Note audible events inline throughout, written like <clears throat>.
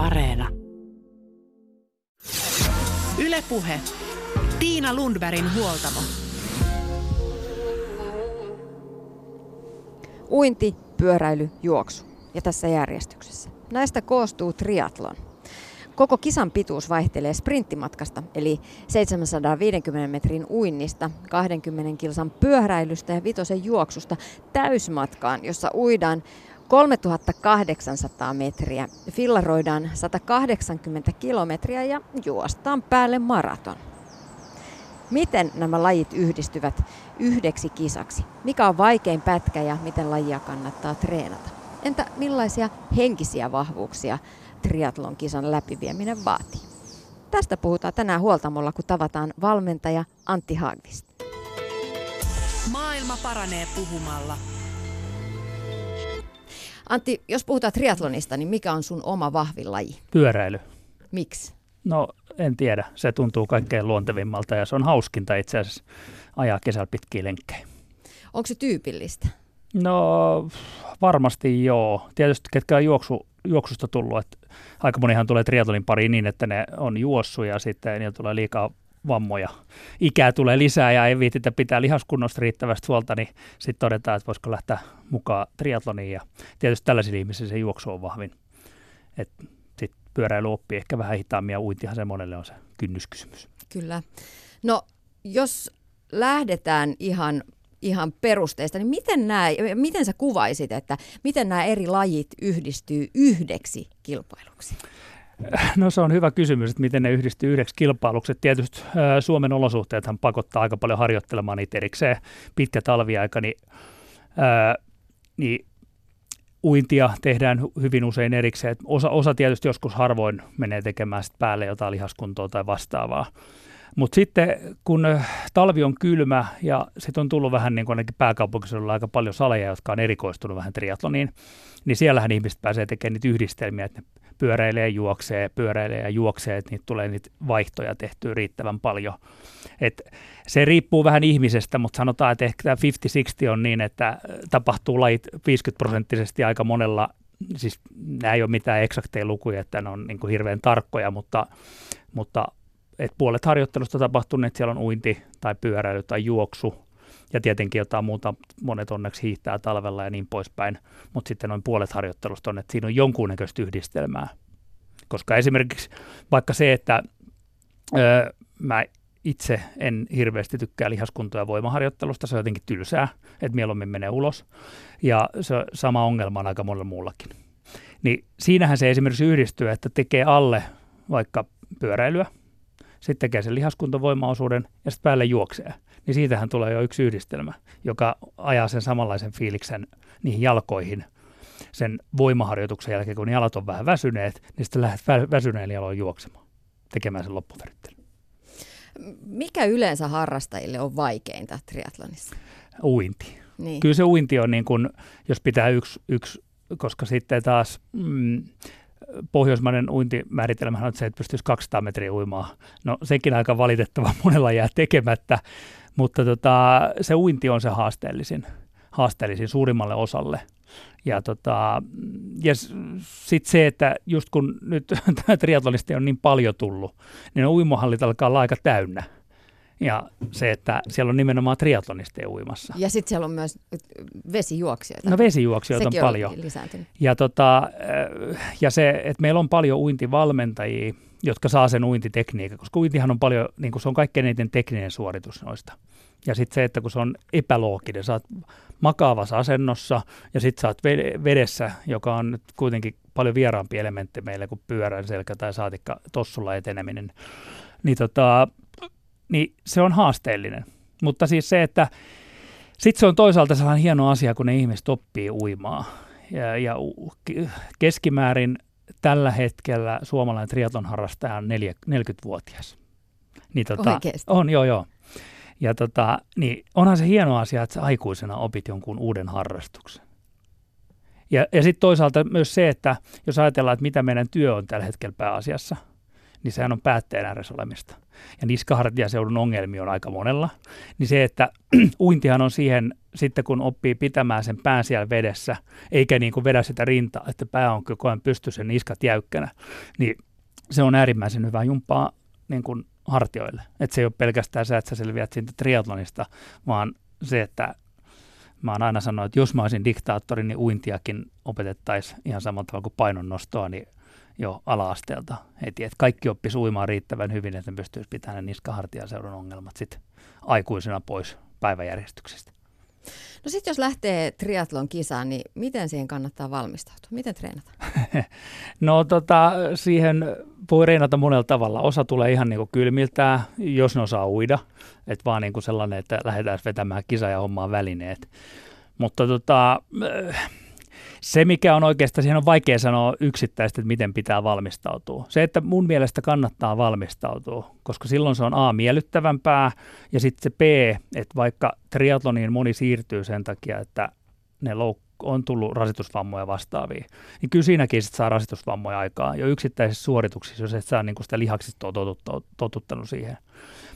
Areena. Ylepuhe. Tiina Lundbergin huoltamo. Uinti, pyöräily, juoksu. Ja tässä järjestyksessä. Näistä koostuu triatlon. Koko kisan pituus vaihtelee sprinttimatkasta, eli 750 metrin uinnista, 20 kilsan pyöräilystä ja vitosen juoksusta täysmatkaan, jossa uidaan 3800 metriä, fillaroidaan 180 kilometriä ja juostaan päälle maraton. Miten nämä lajit yhdistyvät yhdeksi kisaksi? Mikä on vaikein pätkä ja miten lajia kannattaa treenata? Entä millaisia henkisiä vahvuuksia triatlon kisan läpivieminen vaatii? Tästä puhutaan tänään huoltamolla, kun tavataan valmentaja Antti Haagvist. Maailma paranee puhumalla. Antti, jos puhutaan triatlonista, niin mikä on sun oma vahvin laji? Pyöräily. Miksi? No en tiedä, se tuntuu kaikkein luontevimmalta ja se on hauskinta itse asiassa ajaa kesällä pitkiä lenkkejä. Onko se tyypillistä? No varmasti joo. Tietysti ketkä on juoksu, juoksusta tullut, että aika monihan tulee triathlon pariin niin, että ne on juossut ja sitten niillä tulee liikaa vammoja. Ikää tulee lisää ja ei viititä pitää lihaskunnosta riittävästi huolta, niin sitten todetaan, että voisiko lähteä mukaan triatloniin. Ja tietysti tällaisilla ihmisillä se juoksu on vahvin. Sitten pyöräily oppii ehkä vähän hitaammin ja uintihan se monelle on se kynnyskysymys. Kyllä. No jos lähdetään ihan ihan perusteista, niin miten, nämä, miten sä kuvaisit, että miten nämä eri lajit yhdistyy yhdeksi kilpailuksi? No se on hyvä kysymys, että miten ne yhdistyy yhdeksi kilpailuksi. Tietysti Suomen olosuhteethan pakottaa aika paljon harjoittelemaan niitä erikseen. Pitkä talviaika, niin, ää, niin uintia tehdään hyvin usein erikseen. Osa, osa tietysti joskus harvoin menee tekemään sit päälle jotain lihaskuntoa tai vastaavaa. Mutta sitten kun talvi on kylmä ja sitten on tullut vähän niin kuin ainakin pääkaupunkiseudulla aika paljon saleja, jotka on erikoistunut vähän triatloniin, niin siellähän ihmiset pääsee tekemään niitä yhdistelmiä, että ne pyöräilee, juoksee, pyöräilee ja juoksee, että niitä tulee niitä vaihtoja tehtyä riittävän paljon. Et se riippuu vähän ihmisestä, mutta sanotaan, että ehkä tämä 50-60 on niin, että tapahtuu lajit 50 prosenttisesti aika monella, siis nämä ei ole mitään eksakteja lukuja, että ne on niin kuin hirveän tarkkoja, mutta, mutta et puolet harjoittelusta tapahtuu, että siellä on uinti tai pyöräily tai juoksu ja tietenkin jotain muuta, monet onneksi hiihtää talvella ja niin poispäin, mutta sitten noin puolet harjoittelusta on, että siinä on jonkunnäköistä yhdistelmää. Koska esimerkiksi vaikka se, että öö, mä itse en hirveästi tykkää lihaskunto- ja voimaharjoittelusta, se on jotenkin tylsää, että mieluummin menee ulos. Ja se sama ongelma on aika monella muullakin. Niin siinähän se esimerkiksi yhdistyy, että tekee alle vaikka pyöräilyä, sitten tekee sen lihaskuntovoimaosuuden ja sitten päälle juoksee. Niin siitähän tulee jo yksi yhdistelmä, joka ajaa sen samanlaisen fiiliksen niihin jalkoihin sen voimaharjoituksen jälkeen, kun jalat on vähän väsyneet, niin sitten lähdet väsyneillä jaloin juoksemaan, tekemään sen loppuverittelyn. Mikä yleensä harrastajille on vaikeinta triatlonissa? Uinti. Niin. Kyllä se uinti on niin kuin, jos pitää yksi, yksi koska sitten taas mm, pohjoismainen uintimääritelmä on, se, että pystyisi 200 metriä uimaan. No sekin aika valitettava monella jää tekemättä, mutta tota, se uinti on se haasteellisin, haasteellisin suurimmalle osalle. Ja, tota, ja sitten se, että just kun nyt <laughs> triatlonista on niin paljon tullut, niin uimohallit alkaa olla aika täynnä – ja se, että siellä on nimenomaan triatlonisteja uimassa. Ja sitten siellä on myös vesijuoksijoita. No vesijuoksijoita Sekin on paljon. lisääntynyt. Ja, tota, ja se, että meillä on paljon uintivalmentajia, jotka saa sen uintitekniikan, koska uintihan on paljon, niin kuin se on kaikkein eniten tekninen suoritus noista. Ja sitten se, että kun se on epälooginen, sä oot makaavassa asennossa ja sitten sä oot vedessä, joka on nyt kuitenkin paljon vieraampi elementti meille kuin pyörän selkä tai saatikka tossulla eteneminen, niin tota, niin se on haasteellinen. Mutta siis se, että sitten se on toisaalta sellainen hieno asia, kun ne ihmiset oppii uimaa. Ja, ja keskimäärin tällä hetkellä suomalainen triatlon harrastaja on 40-vuotias. Niin tota, Oikeasti? On, joo, joo. Ja tota, niin onhan se hieno asia, että sä aikuisena opit jonkun uuden harrastuksen. Ja, ja sitten toisaalta myös se, että jos ajatellaan, että mitä meidän työ on tällä hetkellä pääasiassa – niin sehän on päätteen ääressä olemista. Ja niskahartiaseudun ongelmia on aika monella. Niin se, että <clears throat> uintihan on siihen, sitten kun oppii pitämään sen pään siellä vedessä, eikä niin kuin vedä sitä rintaa, että pää on koko ajan pystyssä niskat jäykkänä, niin se on äärimmäisen hyvä jumppaa niin kuin hartioille. Että se ei ole pelkästään se, että sä selviät siitä triatlonista, vaan se, että mä oon aina sanonut, että jos mä olisin diktaattori, niin uintiakin opetettaisiin ihan samalla tavalla kuin painonnostoa, niin jo ala-asteelta heti, että kaikki oppisi uimaan riittävän hyvin, että ne pystyisi pitämään niskahartiaseudun ongelmat sitten aikuisena pois päiväjärjestyksestä. No sitten jos lähtee triatlon kisaan, niin miten siihen kannattaa valmistautua? Miten treenata? <laughs> no tota, siihen voi treenata monella tavalla. Osa tulee ihan niin kylmiltään, jos ne osaa uida. Että vaan niin kuin sellainen, että lähdetään vetämään kisa ja hommaan välineet. Mutta tota, se, mikä on oikeastaan, siihen on vaikea sanoa yksittäistä, että miten pitää valmistautua. Se, että mun mielestä kannattaa valmistautua, koska silloin se on A, miellyttävämpää, ja sitten se B, että vaikka triatloniin moni siirtyy sen takia, että ne louk- on tullut rasitusvammoja vastaavia, niin kyllä siinäkin sit saa rasitusvammoja aikaa jo yksittäisissä suorituksissa, jos et saa niin sitä lihaksista totuttanut siihen.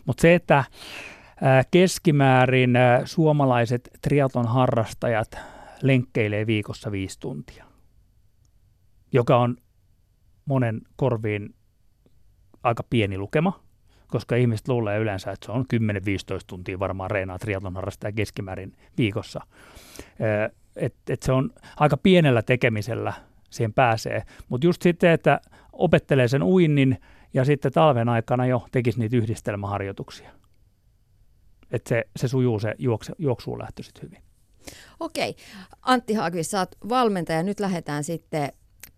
Mutta se, että keskimäärin suomalaiset triatlon harrastajat lenkkeilee viikossa viisi tuntia, joka on monen korviin aika pieni lukema, koska ihmiset luulee yleensä, että se on 10-15 tuntia varmaan reenaa triatlon harrastaja keskimäärin viikossa. Et, et se on aika pienellä tekemisellä siihen pääsee, mutta just sitten, että opettelee sen uinnin ja sitten talven aikana jo tekisi niitä yhdistelmäharjoituksia. Että se, se sujuu se juokse, juoksuun lähtö sitten hyvin. Okei, Antti Haagvis, sä oot valmentaja. Nyt lähdetään sitten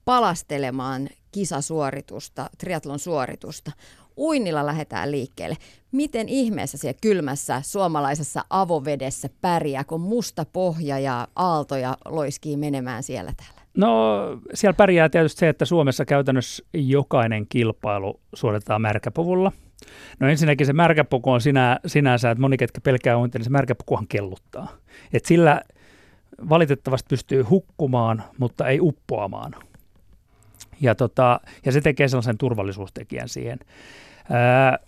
palastelemaan kisasuoritusta, triatlon suoritusta. Uinnilla lähdetään liikkeelle. Miten ihmeessä siellä kylmässä suomalaisessa avovedessä pärjää, kun musta pohja ja aaltoja loiskii menemään siellä täällä? No siellä pärjää tietysti se, että Suomessa käytännössä jokainen kilpailu suoritetaan märkäpuvulla. No ensinnäkin se märkäpuku on sinä, sinänsä, että moni ketkä pelkää uintia, niin se märkäpukuhan kelluttaa. Et sillä valitettavasti pystyy hukkumaan, mutta ei uppoamaan. Ja, tota, ja se tekee sellaisen turvallisuustekijän siihen. Ää,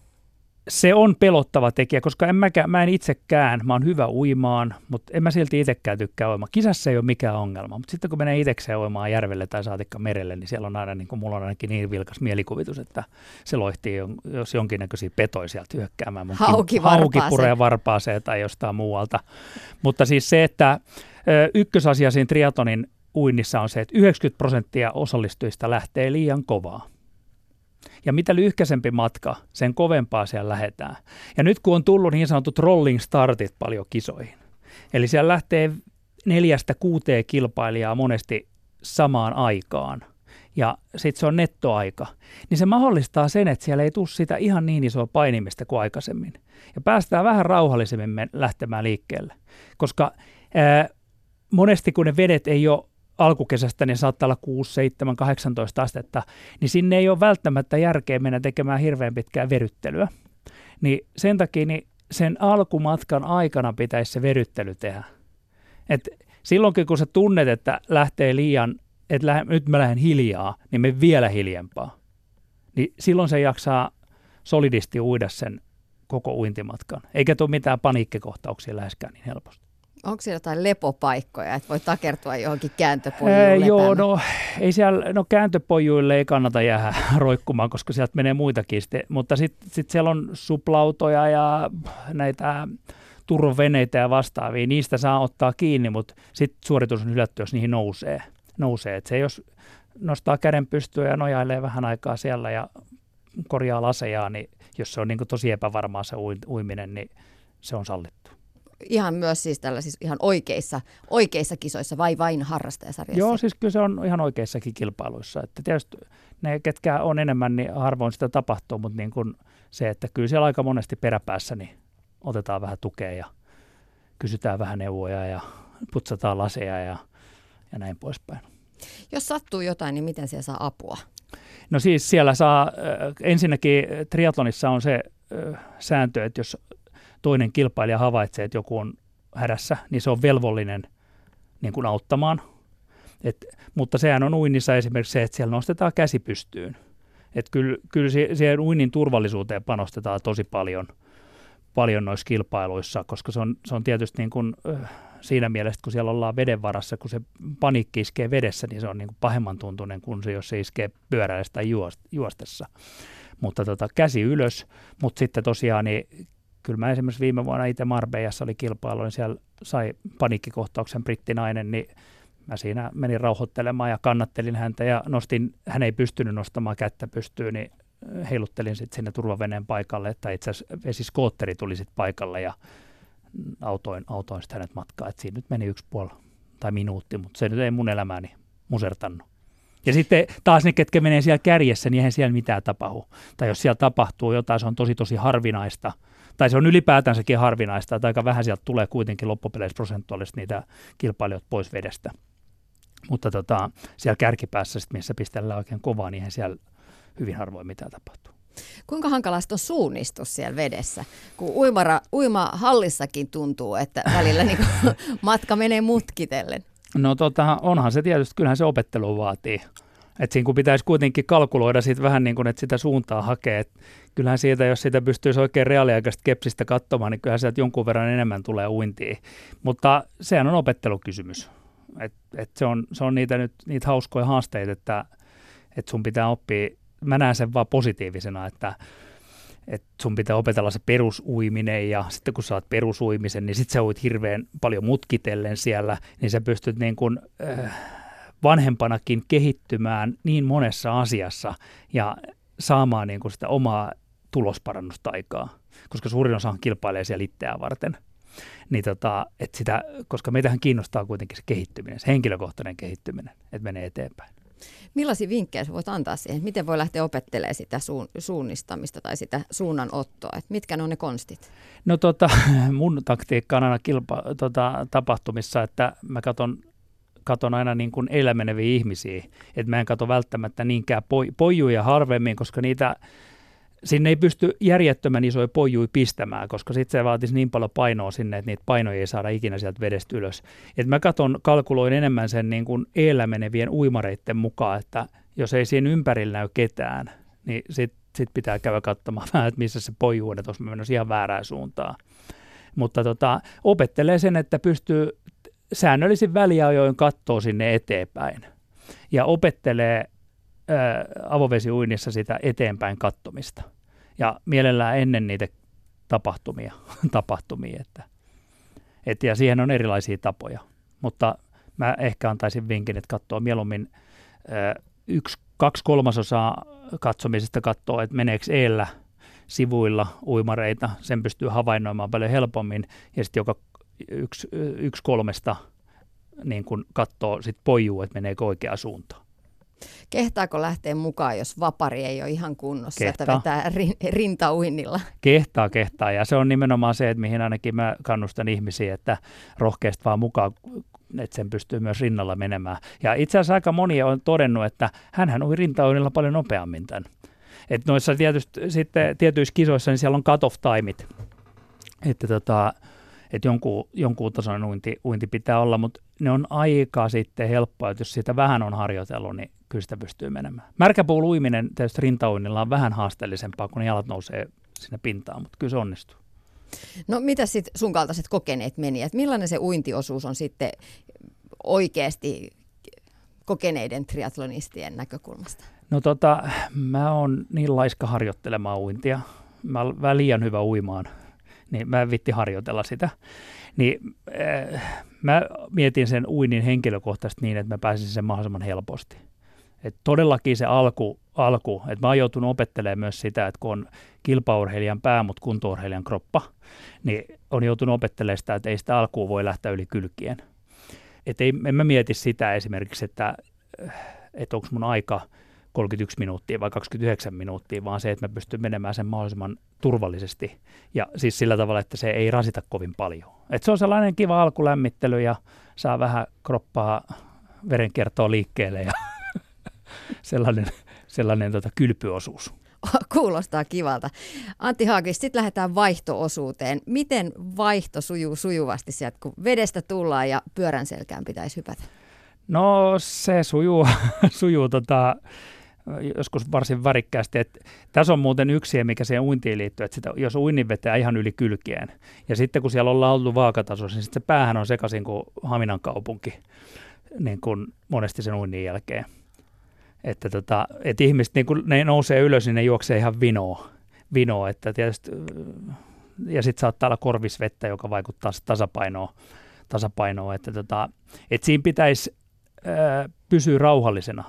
se on pelottava tekijä, koska en mäkä, mä en itsekään, mä oon hyvä uimaan, mutta en mä silti itsekään tykkää uimaan. Kisassa ei ole mikään ongelma, mutta sitten kun menee itsekseen uimaan järvelle tai saatikka merelle, niin siellä on aina, niin kuin mulla on ainakin niin vilkas mielikuvitus, että se loihtii, jos jonkinnäköisiä petoja sieltä hyökkäämään. Mun hauki, hauki puree varpaaseen tai jostain muualta. Mutta siis se, että ykkösasia siinä triatonin uinnissa on se, että 90 prosenttia osallistujista lähtee liian kovaa. Ja mitä lyhkäisempi matka, sen kovempaa siellä lähetään. Ja nyt kun on tullut niin sanotut rolling startit paljon kisoihin, eli siellä lähtee neljästä kuuteen kilpailijaa monesti samaan aikaan, ja sitten se on nettoaika, niin se mahdollistaa sen, että siellä ei tule sitä ihan niin isoa painimista kuin aikaisemmin. Ja päästään vähän rauhallisemmin lähtemään liikkeelle, koska ää, monesti kun ne vedet ei ole alkukesästä niin saattaa olla 6, 7, 18 astetta, niin sinne ei ole välttämättä järkeä mennä tekemään hirveän pitkää veryttelyä. Niin sen takia niin sen alkumatkan aikana pitäisi se veryttely tehdä. Et silloinkin kun sä tunnet, että lähtee liian, että lähe, nyt mä lähden hiljaa, niin me vielä hiljempaa. Niin silloin se jaksaa solidisti uida sen koko uintimatkan. Eikä tule mitään paniikkikohtauksia läheskään niin helposti. Onko siellä jotain lepopaikkoja, että voi takertua johonkin kääntöpojuille? Joo, no, ei siellä, no kääntöpojuille ei kannata jäädä <laughs> roikkumaan, koska sieltä menee muitakin. Sitten, mutta sitten sit siellä on suplautoja ja näitä turvaveneitä ja vastaavia. Niistä saa ottaa kiinni, mutta sitten suoritus on hylätty, jos niihin nousee. nousee. Et se jos nostaa käden pystyä ja nojailee vähän aikaa siellä ja korjaa lasejaan, niin jos se on niin tosi epävarmaa se uiminen, niin se on sallittu ihan myös siis tällaisissa ihan oikeissa, oikeissa kisoissa vai vain harrastajasarjassa? Joo, siis kyllä se on ihan oikeissakin kilpailuissa. Että tietysti ne, ketkä on enemmän, niin harvoin sitä tapahtuu, mutta niin kuin se, että kyllä siellä aika monesti peräpäässä niin otetaan vähän tukea ja kysytään vähän neuvoja ja putsataan laseja ja, ja näin poispäin. Jos sattuu jotain, niin miten siellä saa apua? No siis siellä saa, ensinnäkin triatlonissa on se sääntö, että jos toinen kilpailija havaitsee, että joku on hädässä, niin se on velvollinen niin kuin auttamaan. Et, mutta sehän on uinnissa esimerkiksi se, että siellä nostetaan käsi pystyyn. Että kyllä, kyllä siihen uinnin turvallisuuteen panostetaan tosi paljon, paljon noissa kilpailuissa, koska se on, se on tietysti niin kuin, siinä mielessä, kun siellä ollaan veden varassa, kun se paniikki iskee vedessä, niin se on niin kuin pahemman tuntunen kuin se, jos se iskee pyöräilestä juostessa. Mutta tota, käsi ylös, mutta sitten tosiaan niin kyllä mä esimerkiksi viime vuonna itse Marbejassa oli kilpailu, niin siellä sai paniikkikohtauksen brittinainen, niin mä siinä menin rauhoittelemaan ja kannattelin häntä ja nostin, hän ei pystynyt nostamaan kättä pystyyn, niin heiluttelin sitten sinne turvaveneen paikalle, että itse asiassa vesiskootteri tuli sitten paikalle ja autoin, autoin sitten hänet matkaa. että siinä nyt meni yksi puoli tai minuutti, mutta se nyt ei mun elämääni musertannut. Ja sitten taas ne, ketkä menee siellä kärjessä, niin eihän siellä mitään tapahdu. Tai jos siellä tapahtuu jotain, se on tosi tosi harvinaista. Tai se on ylipäätänsäkin harvinaista, että aika vähän sieltä tulee kuitenkin loppupeleissä prosentuaalisesti niitä kilpailijoita pois vedestä. Mutta tota, siellä kärkipäässä, sit, missä pistellään oikein kovaa, niin siellä hyvin harvoin mitään tapahtuu. Kuinka hankalasta on suunnistus siellä vedessä? Kun uimara, uimahallissakin tuntuu, että välillä niin <laughs> matka menee mutkitellen. No tota, onhan se tietysti, kyllähän se opettelu vaatii. Että siinä kun pitäisi kuitenkin kalkuloida siitä vähän niin kuin, että sitä suuntaa hakee. Et kyllähän siitä, jos sitä pystyisi oikein reaaliaikaisesti kepsistä katsomaan, niin kyllähän sieltä jonkun verran enemmän tulee uintiin. Mutta sehän on opettelukysymys. Et, et se, on, se on niitä, nyt, niitä hauskoja haasteita, että et sun pitää oppia, mä näen sen vaan positiivisena, että että sun pitää opetella se perusuiminen ja sitten kun saat perusuimisen, niin sitten sä uit hirveän paljon mutkitellen siellä, niin sä pystyt niin kuin, äh, vanhempanakin kehittymään niin monessa asiassa ja saamaan niin kuin sitä omaa tulosparannusta aikaa, koska suurin osa kilpailee siellä itseään varten. Niin tota, et sitä, koska meitähän kiinnostaa kuitenkin se kehittyminen, se henkilökohtainen kehittyminen, että menee eteenpäin. Millaisia vinkkejä voit antaa siihen? Miten voi lähteä opettelemaan sitä suun, suunnistamista tai sitä suunnanottoa? Et mitkä ne on ne konstit? No tota, <laughs> mun taktiikka on aina kilpa, tota, tapahtumissa, että mä katson katon aina niin kuin elämeneviä ihmisiä, että mä en katso välttämättä niinkään poj- pojuja harvemmin, koska niitä sinne ei pysty järjettömän isoja pojui pistämään, koska sitten se vaatisi niin paljon painoa sinne, että niitä painoja ei saada ikinä sieltä vedestä ylös. Et mä katson, kalkuloin enemmän sen niin kuin eellä menevien uimareiden mukaan, että jos ei siinä ympärillä näy ketään, niin sitten sit pitää käydä katsomaan <laughs> vähän, että missä se pojuu, että olisi menossa ihan väärään suuntaan. Mutta tota, opettelee sen, että pystyy säännöllisin väliajoin katsoa sinne eteenpäin ja opettelee ää, avovesiuinnissa sitä eteenpäin kattomista. Ja mielellään ennen niitä tapahtumia. <laughs> tapahtumia että, et, ja siihen on erilaisia tapoja. Mutta mä ehkä antaisin vinkin, että katsoo mieluummin ää, yksi, kaksi kolmasosaa katsomisesta katsoo, että meneekö eellä sivuilla uimareita, sen pystyy havainnoimaan paljon helpommin, ja sitten joka yksi, yksi kolmesta niin kun katsoo sit pojuu, että meneekö oikeaan suuntaan. Kehtaako lähteä mukaan, jos vapari ei ole ihan kunnossa, Kehtaa. että vetää rintauinnilla? Kehtaa, kehtaa. Ja se on nimenomaan se, että mihin ainakin mä kannustan ihmisiä, että rohkeasti vaan mukaan, että sen pystyy myös rinnalla menemään. Ja itse asiassa aika moni on todennut, että hän ui rintauinnilla paljon nopeammin tämän. Et noissa tietysti, sitten, tietyissä kisoissa niin siellä on cut-off timeit. Että tota, että jonkun, jonkun tason uinti, uinti pitää olla, mutta ne on aika sitten helppoa, että jos sitä vähän on harjoitellut, niin kyllä sitä pystyy menemään. Märkäpuun uiminen tietysti rintauinnilla on vähän haasteellisempaa, kun ne jalat nousee sinne pintaan, mutta kyllä se onnistuu. No mitä sitten sun kaltaiset kokeneet menijät, millainen se uintiosuus on sitten oikeasti kokeneiden triatlonistien näkökulmasta? No tota, mä oon niin laiska harjoittelemaan uintia. Mä olen liian hyvä uimaan niin mä vitti harjoitella sitä. Niin äh, mä mietin sen uinnin henkilökohtaisesti niin, että mä pääsin sen mahdollisimman helposti. Et todellakin se alku, alku että mä oon joutunut opettelemaan myös sitä, että kun on kilpaurheilijan pää, mutta kuntourheilijan kroppa, niin on joutunut opettelemaan sitä, että ei sitä alkuun voi lähteä yli kylkien. Että ei, en mä mieti sitä esimerkiksi, että, että onko mun aika 31 minuuttia vai 29 minuuttia, vaan se, että mä pystyn menemään sen mahdollisimman turvallisesti ja siis sillä tavalla, että se ei rasita kovin paljon. Et se on sellainen kiva alkulämmittely ja saa vähän kroppaa verenkiertoa liikkeelle ja <laughs> sellainen, sellainen tota, kylpyosuus. <laughs> Kuulostaa kivalta. Antti Haakis, sitten lähdetään vaihtoosuuteen. Miten vaihto sujuu sujuvasti sieltä, kun vedestä tullaan ja pyörän selkään pitäisi hypätä? No se sujuu, <laughs> sujuu tota, joskus varsin värikkäästi. Että tässä on muuten yksi, mikä siihen uintiin liittyy, että sitä, jos uinnin vetää ihan yli kylkien, ja sitten kun siellä ollaan oltu vaakatasossa, niin sitten se päähän on sekaisin kuin Haminan kaupunki, niin kuin monesti sen uinnin jälkeen. Että tota, et ihmiset, niin kun ne nousee ylös, niin ne juoksee ihan vinoa. vinoa että tietysti, ja sitten saattaa olla korvisvettä, joka vaikuttaa tasapainoon. tasapainoon että tota, et siinä pitäisi pysyä rauhallisena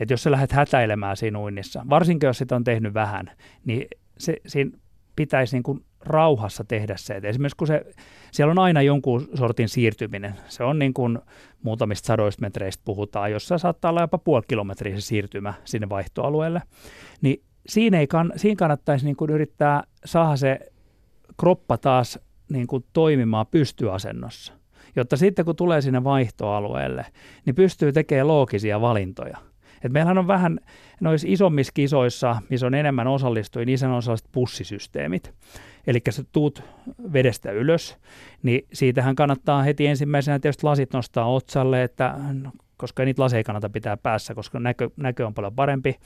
että jos sä lähdet hätäilemään siinä uinnissa, varsinkin jos sitä on tehnyt vähän, niin se, siinä pitäisi niin kuin rauhassa tehdä se. Et esimerkiksi kun se, siellä on aina jonkun sortin siirtyminen, se on niin kuin muutamista sadoista metreistä puhutaan, jossa saattaa olla jopa puoli kilometriä se siirtymä sinne vaihtoalueelle, niin siinä, ei kann, siinä kannattaisi niin kuin yrittää saada se kroppa taas niin kuin toimimaan pystyasennossa, jotta sitten kun tulee sinne vaihtoalueelle, niin pystyy tekemään loogisia valintoja – et meillähän on vähän noissa isommissa kisoissa, missä on enemmän osallistujia, niin on sellaiset pussisysteemit. Eli sä tuut vedestä ylös, niin siitähän kannattaa heti ensimmäisenä tietysti lasit nostaa otsalle, että, koska niitä laseja kannata pitää päässä, koska näkö, näkö on paljon parempi.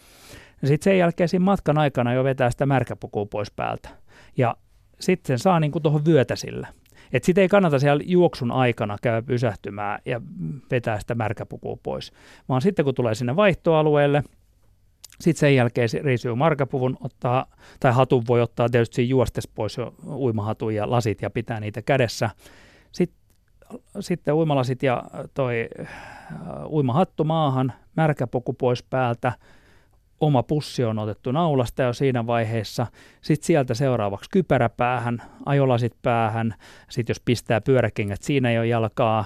Sitten sen jälkeen siinä matkan aikana jo vetää sitä märkäpukua pois päältä. Ja sitten saa niin tuohon vyötä sillä. Et sitä ei kannata siellä juoksun aikana käydä pysähtymään ja vetää sitä märkäpukua pois, vaan sitten kun tulee sinne vaihtoalueelle, sitten sen jälkeen riisyy markapuvun ottaa, tai hatun voi ottaa tietysti juostes pois jo uimahatun ja lasit ja pitää niitä kädessä. Sitten, sitten uimalasit ja toi uh, uimahattu maahan, märkäpuku pois päältä, oma pussi on otettu naulasta jo siinä vaiheessa. Sitten sieltä seuraavaksi kypärä päähän, ajolasit päähän. Sitten jos pistää pyöräkengät, siinä jo jalkaa.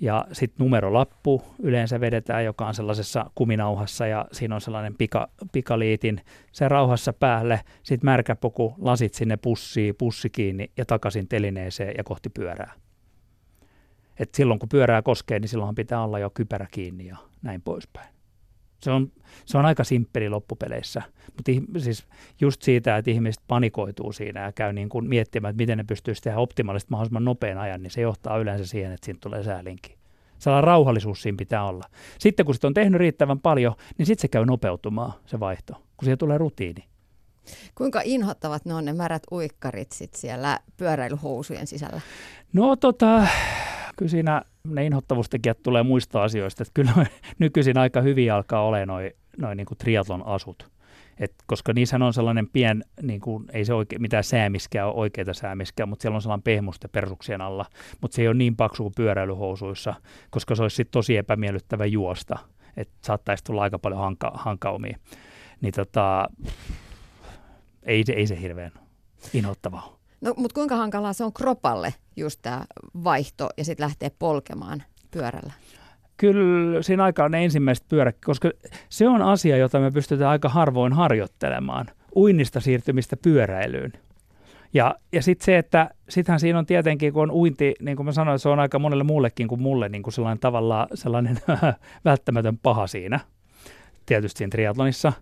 Ja sitten numerolappu yleensä vedetään, joka on sellaisessa kuminauhassa ja siinä on sellainen pika, pikaliitin. Se rauhassa päälle, sitten märkäpuku, lasit sinne pussiin, pussi kiinni ja takaisin telineeseen ja kohti pyörää. Et silloin kun pyörää koskee, niin silloin pitää olla jo kypärä kiinni ja näin poispäin. Se on, se on aika simppeli loppupeleissä, mutta siis just siitä, että ihmiset panikoituu siinä ja käy niin kuin miettimään, että miten ne pystyisi tehdä optimaalisesti mahdollisimman nopean ajan, niin se johtaa yleensä siihen, että siitä tulee säälinki. Sellainen rauhallisuus siinä pitää olla. Sitten kun sitä on tehnyt riittävän paljon, niin sitten se käy nopeutumaan se vaihto, kun siihen tulee rutiini. Kuinka inhottavat ne on ne märät uikkarit sit siellä pyöräilyhousujen sisällä? No tota, kyllä siinä ne inhottavuustekijät tulee muista asioista, että kyllä <laughs> nykyisin aika hyvin alkaa olemaan noin noi niin triatlon asut. Et koska niissä on sellainen pien, niin kuin, ei se oike, mitään säämiskää ole oikeita säämiskää, mutta siellä on sellainen pehmuste persuksien alla. Mutta se ei ole niin paksu kuin pyöräilyhousuissa, koska se olisi sit tosi epämiellyttävä juosta. Että saattaisi tulla aika paljon hanka, hankaumia. Niin tota, ei, ei se hirveän inhottavaa No, mutta kuinka hankalaa se on kropalle just tämä vaihto ja sitten lähtee polkemaan pyörällä? Kyllä siinä aika on ensimmäiset pyörät, koska se on asia, jota me pystytään aika harvoin harjoittelemaan. Uinnista siirtymistä pyöräilyyn. Ja, ja sitten se, että sittenhän siinä on tietenkin, kun on uinti, niin kuin mä sanoin, se on aika monelle muullekin kuin mulle niin kuin sellainen tavallaan sellainen <laughs> välttämätön paha siinä – tietysti siinä triatlonissa,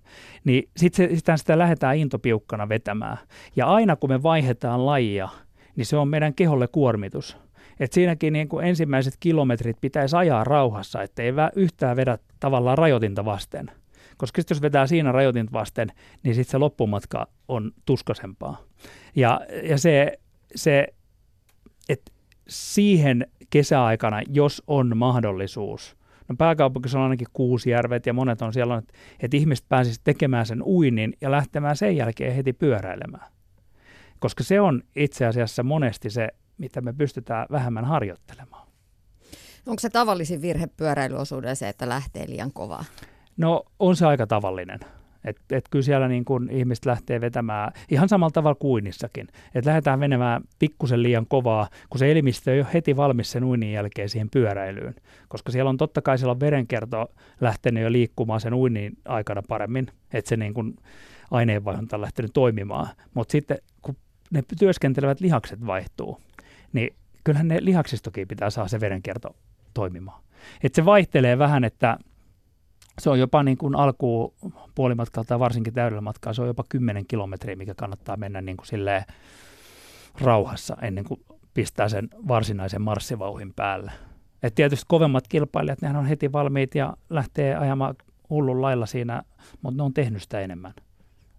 niin sitten sitä, sitä lähdetään intopiukkana vetämään. Ja aina kun me vaihdetaan lajia, niin se on meidän keholle kuormitus. Et siinäkin niin kuin ensimmäiset kilometrit pitäisi ajaa rauhassa, ettei yhtään vedä tavallaan rajoitinta vasten. Koska sitten jos vetää siinä rajoitinta vasten, niin sitten se loppumatka on tuskasempaa. Ja, ja se, se että siihen kesäaikana, jos on mahdollisuus – No pääkaupunkissa on ainakin kuusi järvet ja monet on siellä, että, että ihmiset pääsisivät tekemään sen uinnin ja lähtemään sen jälkeen heti pyöräilemään. Koska se on itse asiassa monesti se, mitä me pystytään vähemmän harjoittelemaan. Onko se tavallisin virhe pyöräilyosuudessa se, että lähtee liian kovaa? No on se aika tavallinen. Et, et kyllä siellä niin kun ihmiset lähtee vetämään ihan samalla tavalla kuinnissakin. Että lähdetään menemään pikkusen liian kovaa, kun se elimistö ei ole heti valmis sen uinnin jälkeen siihen pyöräilyyn. Koska siellä on totta kai siellä on verenkierto lähtenyt jo liikkumaan sen uinnin aikana paremmin, että se niin kun aineenvaihdunta on lähtenyt toimimaan. Mutta sitten kun ne työskentelevät lihakset vaihtuu, niin kyllähän ne lihaksistokin pitää saada se verenkierto toimimaan. Et se vaihtelee vähän, että se on jopa niin kuin alkuun puolimatkalta tai varsinkin täydellä matkaa, se on jopa 10 kilometriä, mikä kannattaa mennä niin kuin silleen rauhassa ennen kuin pistää sen varsinaisen marssivauhin päälle. Et tietysti kovemmat kilpailijat, nehän on heti valmiit ja lähtee ajamaan hullun lailla siinä, mutta ne on tehnyt sitä enemmän.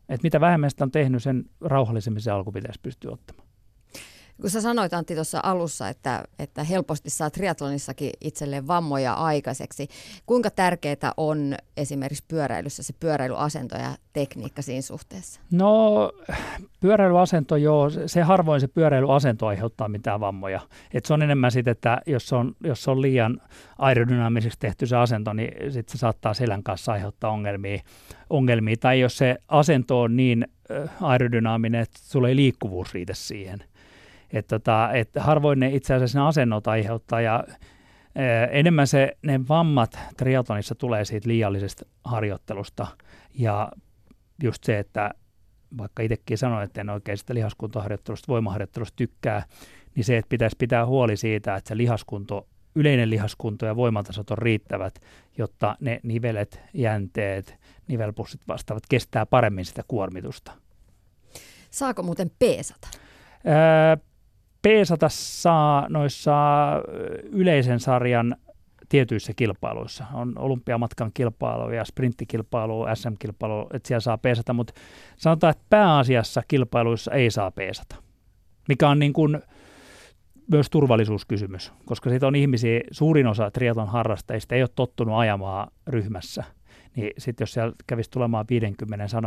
Et mitä vähemmän sitä on tehnyt, sen rauhallisemmin se alku pitäisi pystyä ottamaan. Kun sä sanoit Antti tuossa alussa, että, että helposti saa triatlonissakin itselleen vammoja aikaiseksi. Kuinka tärkeää on esimerkiksi pyöräilyssä se pyöräilyasento ja tekniikka siinä suhteessa? No pyöräilyasento joo, se harvoin se pyöräilyasento aiheuttaa mitään vammoja. Et se on enemmän sitten, että jos on, jos on liian aerodynaamiseksi tehty se asento, niin sit se saattaa selän kanssa aiheuttaa ongelmia. ongelmia. Tai jos se asento on niin aerodynaaminen, että sulla ei liikkuvuus riitä siihen – että tota, et harvoin ne itse asiassa ne asennot aiheuttaa ja enemmän se, ne vammat triatlonissa tulee siitä liiallisesta harjoittelusta ja just se, että vaikka itsekin sanoin, että en oikein sitä lihaskuntoharjoittelusta, voimaharjoittelusta tykkää, niin se, että pitäisi pitää huoli siitä, että se lihaskunto, yleinen lihaskunto ja voimatasot on riittävät, jotta ne nivelet, jänteet, nivelpussit vastaavat kestää paremmin sitä kuormitusta. Saako muuten peesata? Öö, peesata saa noissa yleisen sarjan tietyissä kilpailuissa. On olympiamatkan kilpailu ja sprinttikilpailu, SM-kilpailu, että siellä saa peesata, mutta sanotaan, että pääasiassa kilpailuissa ei saa peesata, mikä on niin kuin myös turvallisuuskysymys, koska siitä on ihmisiä, suurin osa triatlon harrastajista ei ole tottunut ajamaan ryhmässä, niin sitten jos siellä kävisi tulemaan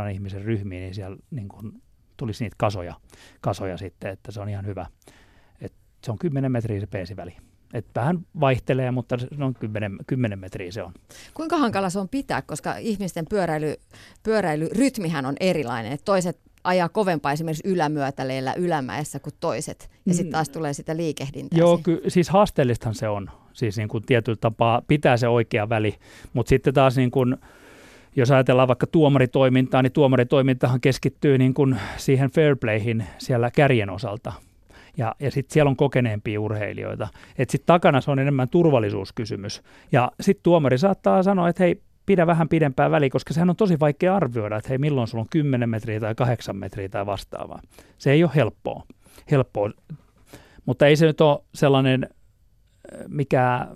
50-100 ihmisen ryhmiin, niin siellä niin kuin tulisi niitä kasoja, kasoja sitten, että se on ihan hyvä se on 10 metriä se peesiväli. Et vähän vaihtelee, mutta noin 10, 10 metriä se on. Kuinka hankala se on pitää, koska ihmisten pyöräily, pyöräilyrytmihän on erilainen. Et toiset ajaa kovempaa esimerkiksi ylämyötäleillä ylämäessä kuin toiset, ja sitten taas tulee sitä liikehdintää. Joo, ky- siis haasteellistahan se on. Siis niin kuin tietyllä tapaa pitää se oikea väli, mutta sitten taas niin kuin, jos ajatellaan vaikka tuomaritoimintaa, niin tuomaritoimintahan keskittyy niin kuin siihen fairplayhin siellä kärjen osalta ja, ja sitten siellä on kokeneempia urheilijoita. Että sitten takana se on enemmän turvallisuuskysymys. Ja sitten tuomari saattaa sanoa, että hei, pidä vähän pidempää väliä, koska sehän on tosi vaikea arvioida, että hei, milloin sulla on 10 metriä tai 8 metriä tai vastaavaa. Se ei ole helppoa. helppoa. Mutta ei se nyt ole sellainen, mikä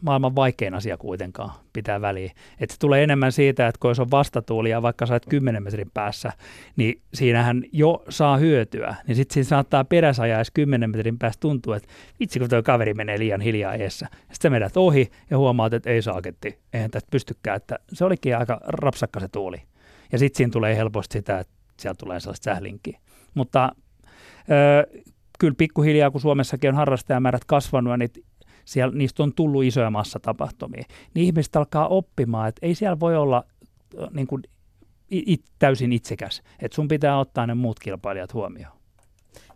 maailman vaikein asia kuitenkaan pitää väliä. Että se tulee enemmän siitä, että kun jos on vastatuuli ja vaikka sä oot 10 metrin päässä, niin siinähän jo saa hyötyä. Niin sitten siinä saattaa peräsajaisi 10 metrin päästä tuntua, että vitsi kun tuo kaveri menee liian hiljaa eessä. Sitten menät ohi ja huomaat, että ei saaketti, eihän tästä pystykään, että se olikin aika rapsakka se tuuli. Ja sitten siinä tulee helposti sitä, että sieltä tulee sellaista sählinkiä. Mutta öö, kyllä pikkuhiljaa, kun Suomessakin on harrastajamäärät kasvanut, niin siellä, niistä on tullut isoja massatapahtumia, niin ihmiset alkaa oppimaan, että ei siellä voi olla niin kuin, it, täysin itsekäs, että sun pitää ottaa ne muut kilpailijat huomioon.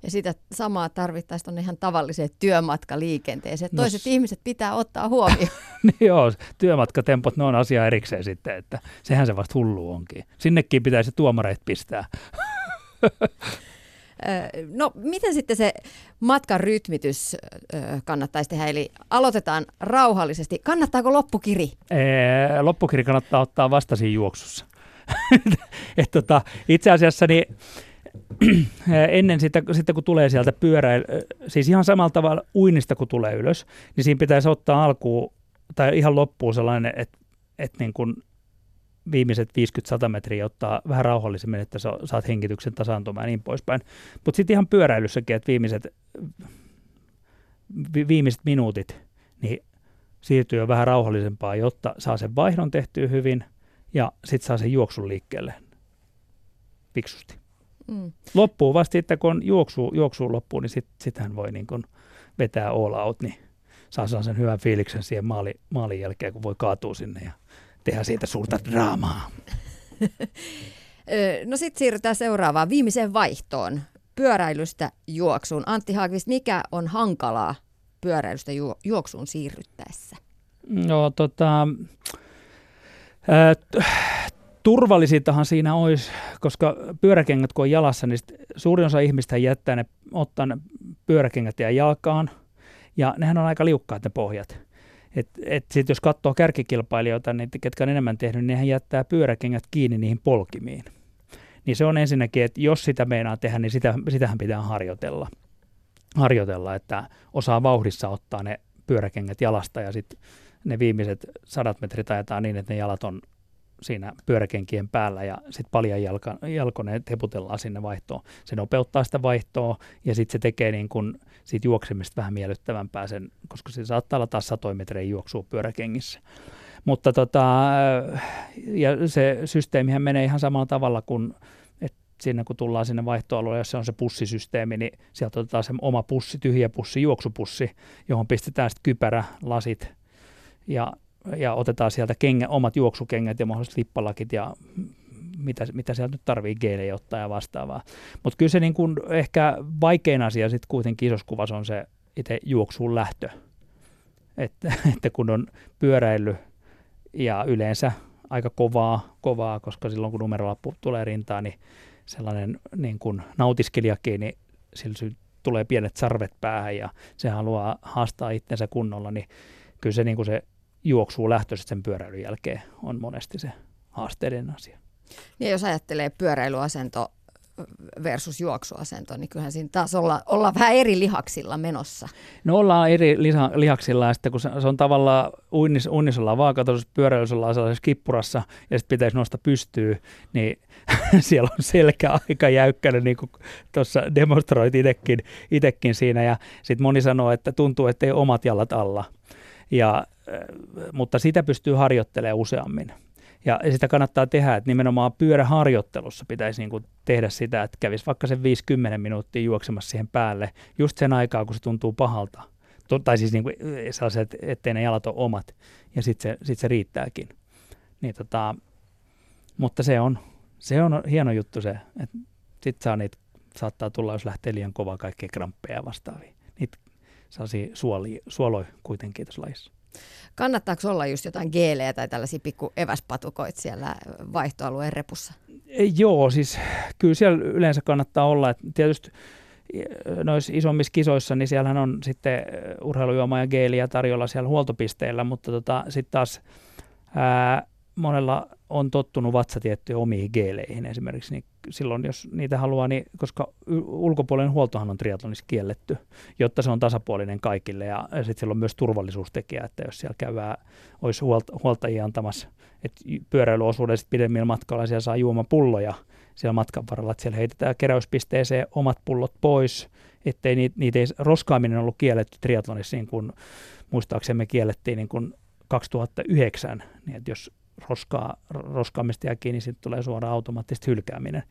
Ja sitä samaa tarvittaisiin tuonne ihan tavalliseen työmatkaliikenteeseen. No, toiset ihmiset pitää ottaa huomioon. <laughs> niin joo, työmatkatempot, ne on asia erikseen sitten, että sehän se vasta hullu onkin. Sinnekin pitäisi tuomareit pistää. <laughs> No miten sitten se matkan rytmitys kannattaisi tehdä? Eli aloitetaan rauhallisesti. Kannattaako loppukiri? Ee, loppukiri kannattaa ottaa vasta siinä juoksussa. <laughs> Et tota, itse asiassa niin, ennen sitä, sitten kun tulee sieltä pyöräily, siis ihan samalla tavalla uinnista kun tulee ylös, niin siinä pitäisi ottaa alkuun tai ihan loppuun sellainen, että, että niin kuin viimeiset 50-100 metriä ottaa vähän rauhallisemmin, että sä saat hengityksen tasaantumaan ja niin poispäin. Mutta sitten ihan pyöräilyssäkin, että viimeiset, vi, viimeiset minuutit, niin siirtyy jo vähän rauhallisempaa, jotta saa sen vaihdon tehtyä hyvin ja sitten saa sen juoksun liikkeelle fiksusti. Mm. Loppuu vasta sitten, kun juoksu, juoksu loppuu, niin sitten sit hän voi niin kun vetää all out, niin saa sen hyvän fiiliksen siihen maali, maalin jälkeen, kun voi kaatua sinne ja tehdä siitä suurta draamaa. <laughs> no sitten siirrytään seuraavaan viimeiseen vaihtoon. Pyöräilystä juoksuun. Antti Haakvist, mikä on hankalaa pyöräilystä ju- juoksuun siirryttäessä? No tota, äh, turvallisintahan siinä olisi, koska pyöräkengät kun on jalassa, niin suurin osa ihmistä jättää ne, ottaa ne pyöräkengät ja jalkaan, ja nehän on aika liukkaat ne pohjat. Et, et sit jos katsoo kärkikilpailijoita, niin ketkä on enemmän tehnyt, niin hän jättää pyöräkengät kiinni niihin polkimiin. Niin se on ensinnäkin, että jos sitä meinaa tehdä, niin sitä, sitähän pitää harjoitella. Harjoitella, että osaa vauhdissa ottaa ne pyöräkengät jalasta ja sitten ne viimeiset sadat metrit ajetaan niin, että ne jalat on siinä pyöräkenkien päällä ja sitten paljon jalka, jalkoneet heputellaan sinne vaihtoon. Se nopeuttaa sitä vaihtoa ja sitten se tekee niin kun siitä juoksemista vähän miellyttävämpää, sen, koska se saattaa olla taas satoja metrejä juoksua pyöräkengissä. Mutta tota, ja se systeemihän menee ihan samalla tavalla kuin sinne kun tullaan sinne vaihtoalueelle, jos se on se pussisysteemi, niin sieltä otetaan se oma pussi, tyhjä pussi, juoksupussi, johon pistetään sitten kypärä, lasit ja, ja otetaan sieltä kengä, omat juoksukengät ja mahdollisesti lippalakit ja mitä, mitä sieltä nyt tarvii geelejä ottaa ja vastaavaa. Mutta kyllä se niin kun ehkä vaikein asia sitten kuitenkin isossa kuvassa on se itse juoksuun lähtö. Että, <laughs> että kun on pyöräily ja yleensä aika kovaa, kovaa, koska silloin kun numerolappu tulee rintaan, niin sellainen niin kuin nautiskelijakin, niin sillä tulee pienet sarvet päähän ja se haluaa haastaa itsensä kunnolla, niin kyllä se, niin kuin se juoksuu lähtöisesti sen pyöräilyn jälkeen on monesti se haasteiden asia. Ja jos ajattelee pyöräilyasento versus juoksuasento, niin kyllähän siinä taas olla, olla vähän eri lihaksilla menossa. No ollaan eri liha, lihaksilla, ja sitten kun se, se on tavallaan uinnis, uinnis ollaan vaakatasoisessa pyöräilyssä ollaan sellaisessa kippurassa, ja sitten pitäisi nostaa pystyy, niin <laughs> siellä on selkä aika jäykkäinen, niin kuin tuossa demonstroit itekin, itekin siinä, ja sitten moni sanoo, että tuntuu, että ei omat jalat alla. Ja, mutta sitä pystyy harjoittelemaan useammin. Ja sitä kannattaa tehdä, että nimenomaan pyöräharjoittelussa pitäisi niin kuin tehdä sitä, että kävisi vaikka sen 50 minuuttia juoksemassa siihen päälle, just sen aikaa, kun se tuntuu pahalta. Tai siis niin kuin sellaiset, ettei ne jalat ole omat, ja sitten se, sit se riittääkin. Niin tota, mutta se on, se on hieno juttu se, että sitten saa niitä, saattaa tulla, jos lähtee liian kovaa kaikkea kramppeja vastaavia. Niitä sellaisia suoli, suoloja kuitenkin tässä lajissa. Kannattaako olla just jotain geelejä tai tällaisia pikku eväspatukoita siellä vaihtoalueen repussa? Joo, siis kyllä siellä yleensä kannattaa olla. Että tietysti noissa isommissa kisoissa, niin siellähän on sitten urheilujuoma ja geeliä tarjolla siellä huoltopisteillä, mutta tota, sitten taas ää, monella on tottunut vatsa tiettyjä omiin geeleihin. Esimerkiksi, niin silloin jos niitä haluaa, niin koska ulkopuolinen huoltohan on triatlonissa kielletty, jotta se on tasapuolinen kaikille. Ja, sitten siellä on myös turvallisuustekijä, että jos siellä käydään, olisi huolta, huoltajia antamassa, että pyöräilyosuuden sitten pidemmillä matkalla siellä saa juomapulloja siellä matkan varrella, että siellä heitetään keräyspisteeseen omat pullot pois, ettei niitä, niitä ei, roskaaminen ollut kielletty triatlonissa, niin kuin muistaaksemme kiellettiin niin kuin 2009, niin että jos roskaa, roskaamista kiinni, sitten tulee suoraan automaattisesti hylkääminen.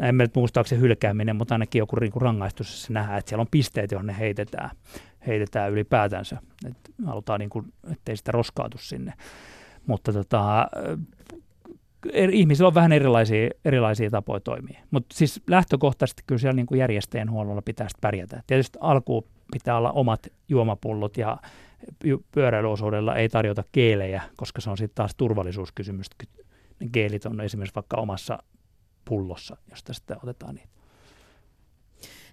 En nyt muistaakseni hylkääminen, mutta ainakin joku niin rangaistus, se nähdään, että siellä on pisteet, joihin ne heitetään, heitetään ylipäätänsä. Et halutaan, niin kuin, ettei sitä roskaatu sinne. Mutta tota, ihmisillä on vähän erilaisia, erilaisia tapoja toimia. Mutta siis lähtökohtaisesti kyllä siellä niin kuin järjestäjän huollolla pitää pärjätä. Tietysti alkuun pitää olla omat juomapullot ja pyöräilyosuudella ei tarjota keelejä, koska se on sitten taas turvallisuuskysymys. Ne geelit on esimerkiksi vaikka omassa pullossa, josta sitten otetaan niitä.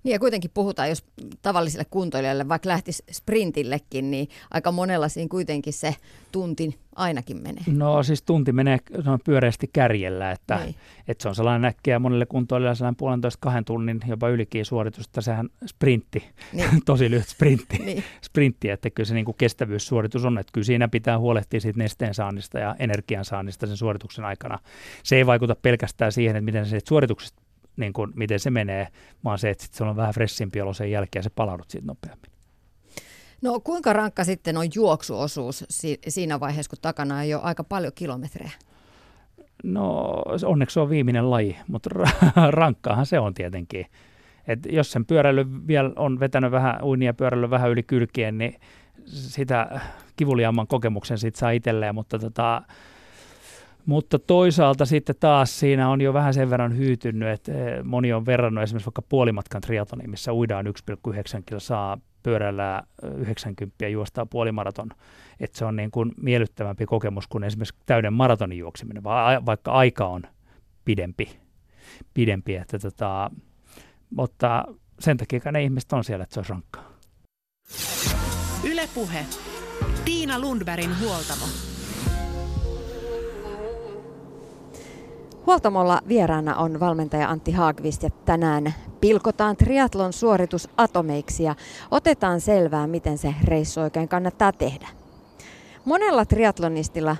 Niin ja kuitenkin puhutaan, jos tavalliselle kuntoilijalle vaikka lähtisi sprintillekin, niin aika monella siinä kuitenkin se tunti ainakin menee. No siis tunti menee on pyöreästi kärjellä, että, niin. että se on sellainen äkkiä monelle kuntoilijalle sellainen puolentoista kahden tunnin jopa ylikin suoritus, että sehän sprintti, niin. <laughs> tosi lyhyt sprintti, niin. sprintti, että kyllä se niin kuin kestävyyssuoritus on, että kyllä siinä pitää huolehtia siitä nesteen saannista ja energian saannista sen suorituksen aikana. Se ei vaikuta pelkästään siihen, että miten se suorituksesta niin kuin, miten se menee, vaan se, että sit se on vähän fressimpi olo sen jälkeen ja se palaudut siitä nopeammin. No kuinka rankka sitten on juoksuosuus siinä vaiheessa, kun takana on jo aika paljon kilometrejä? No onneksi se on viimeinen laji, mutta <laughs> rankkaahan se on tietenkin. Et jos sen pyöräily vielä on vetänyt vähän uinia pyöräily vähän yli kylkien, niin sitä kivuliaamman kokemuksen siitä saa itselleen, mutta tota, mutta toisaalta sitten taas siinä on jo vähän sen verran hyytynyt, että eh, moni on verrannut esimerkiksi vaikka puolimatkan triatoniin, missä uidaan 1,9 kilo saa pyörällä 90 juostaa puolimaraton. Että se on niin kuin miellyttävämpi kokemus kuin esimerkiksi täyden maratonin juokseminen, vaikka aika on pidempi. pidempi että tota, mutta sen takia ne ihmiset on siellä, että se olisi rankkaa. Ylepuhe. Tiina Lundbergin huoltamo. Huoltamolla vieraana on valmentaja Antti Haagvist ja tänään pilkotaan triatlon suoritus atomeiksi ja otetaan selvää, miten se reissu oikein kannattaa tehdä. Monella triatlonistilla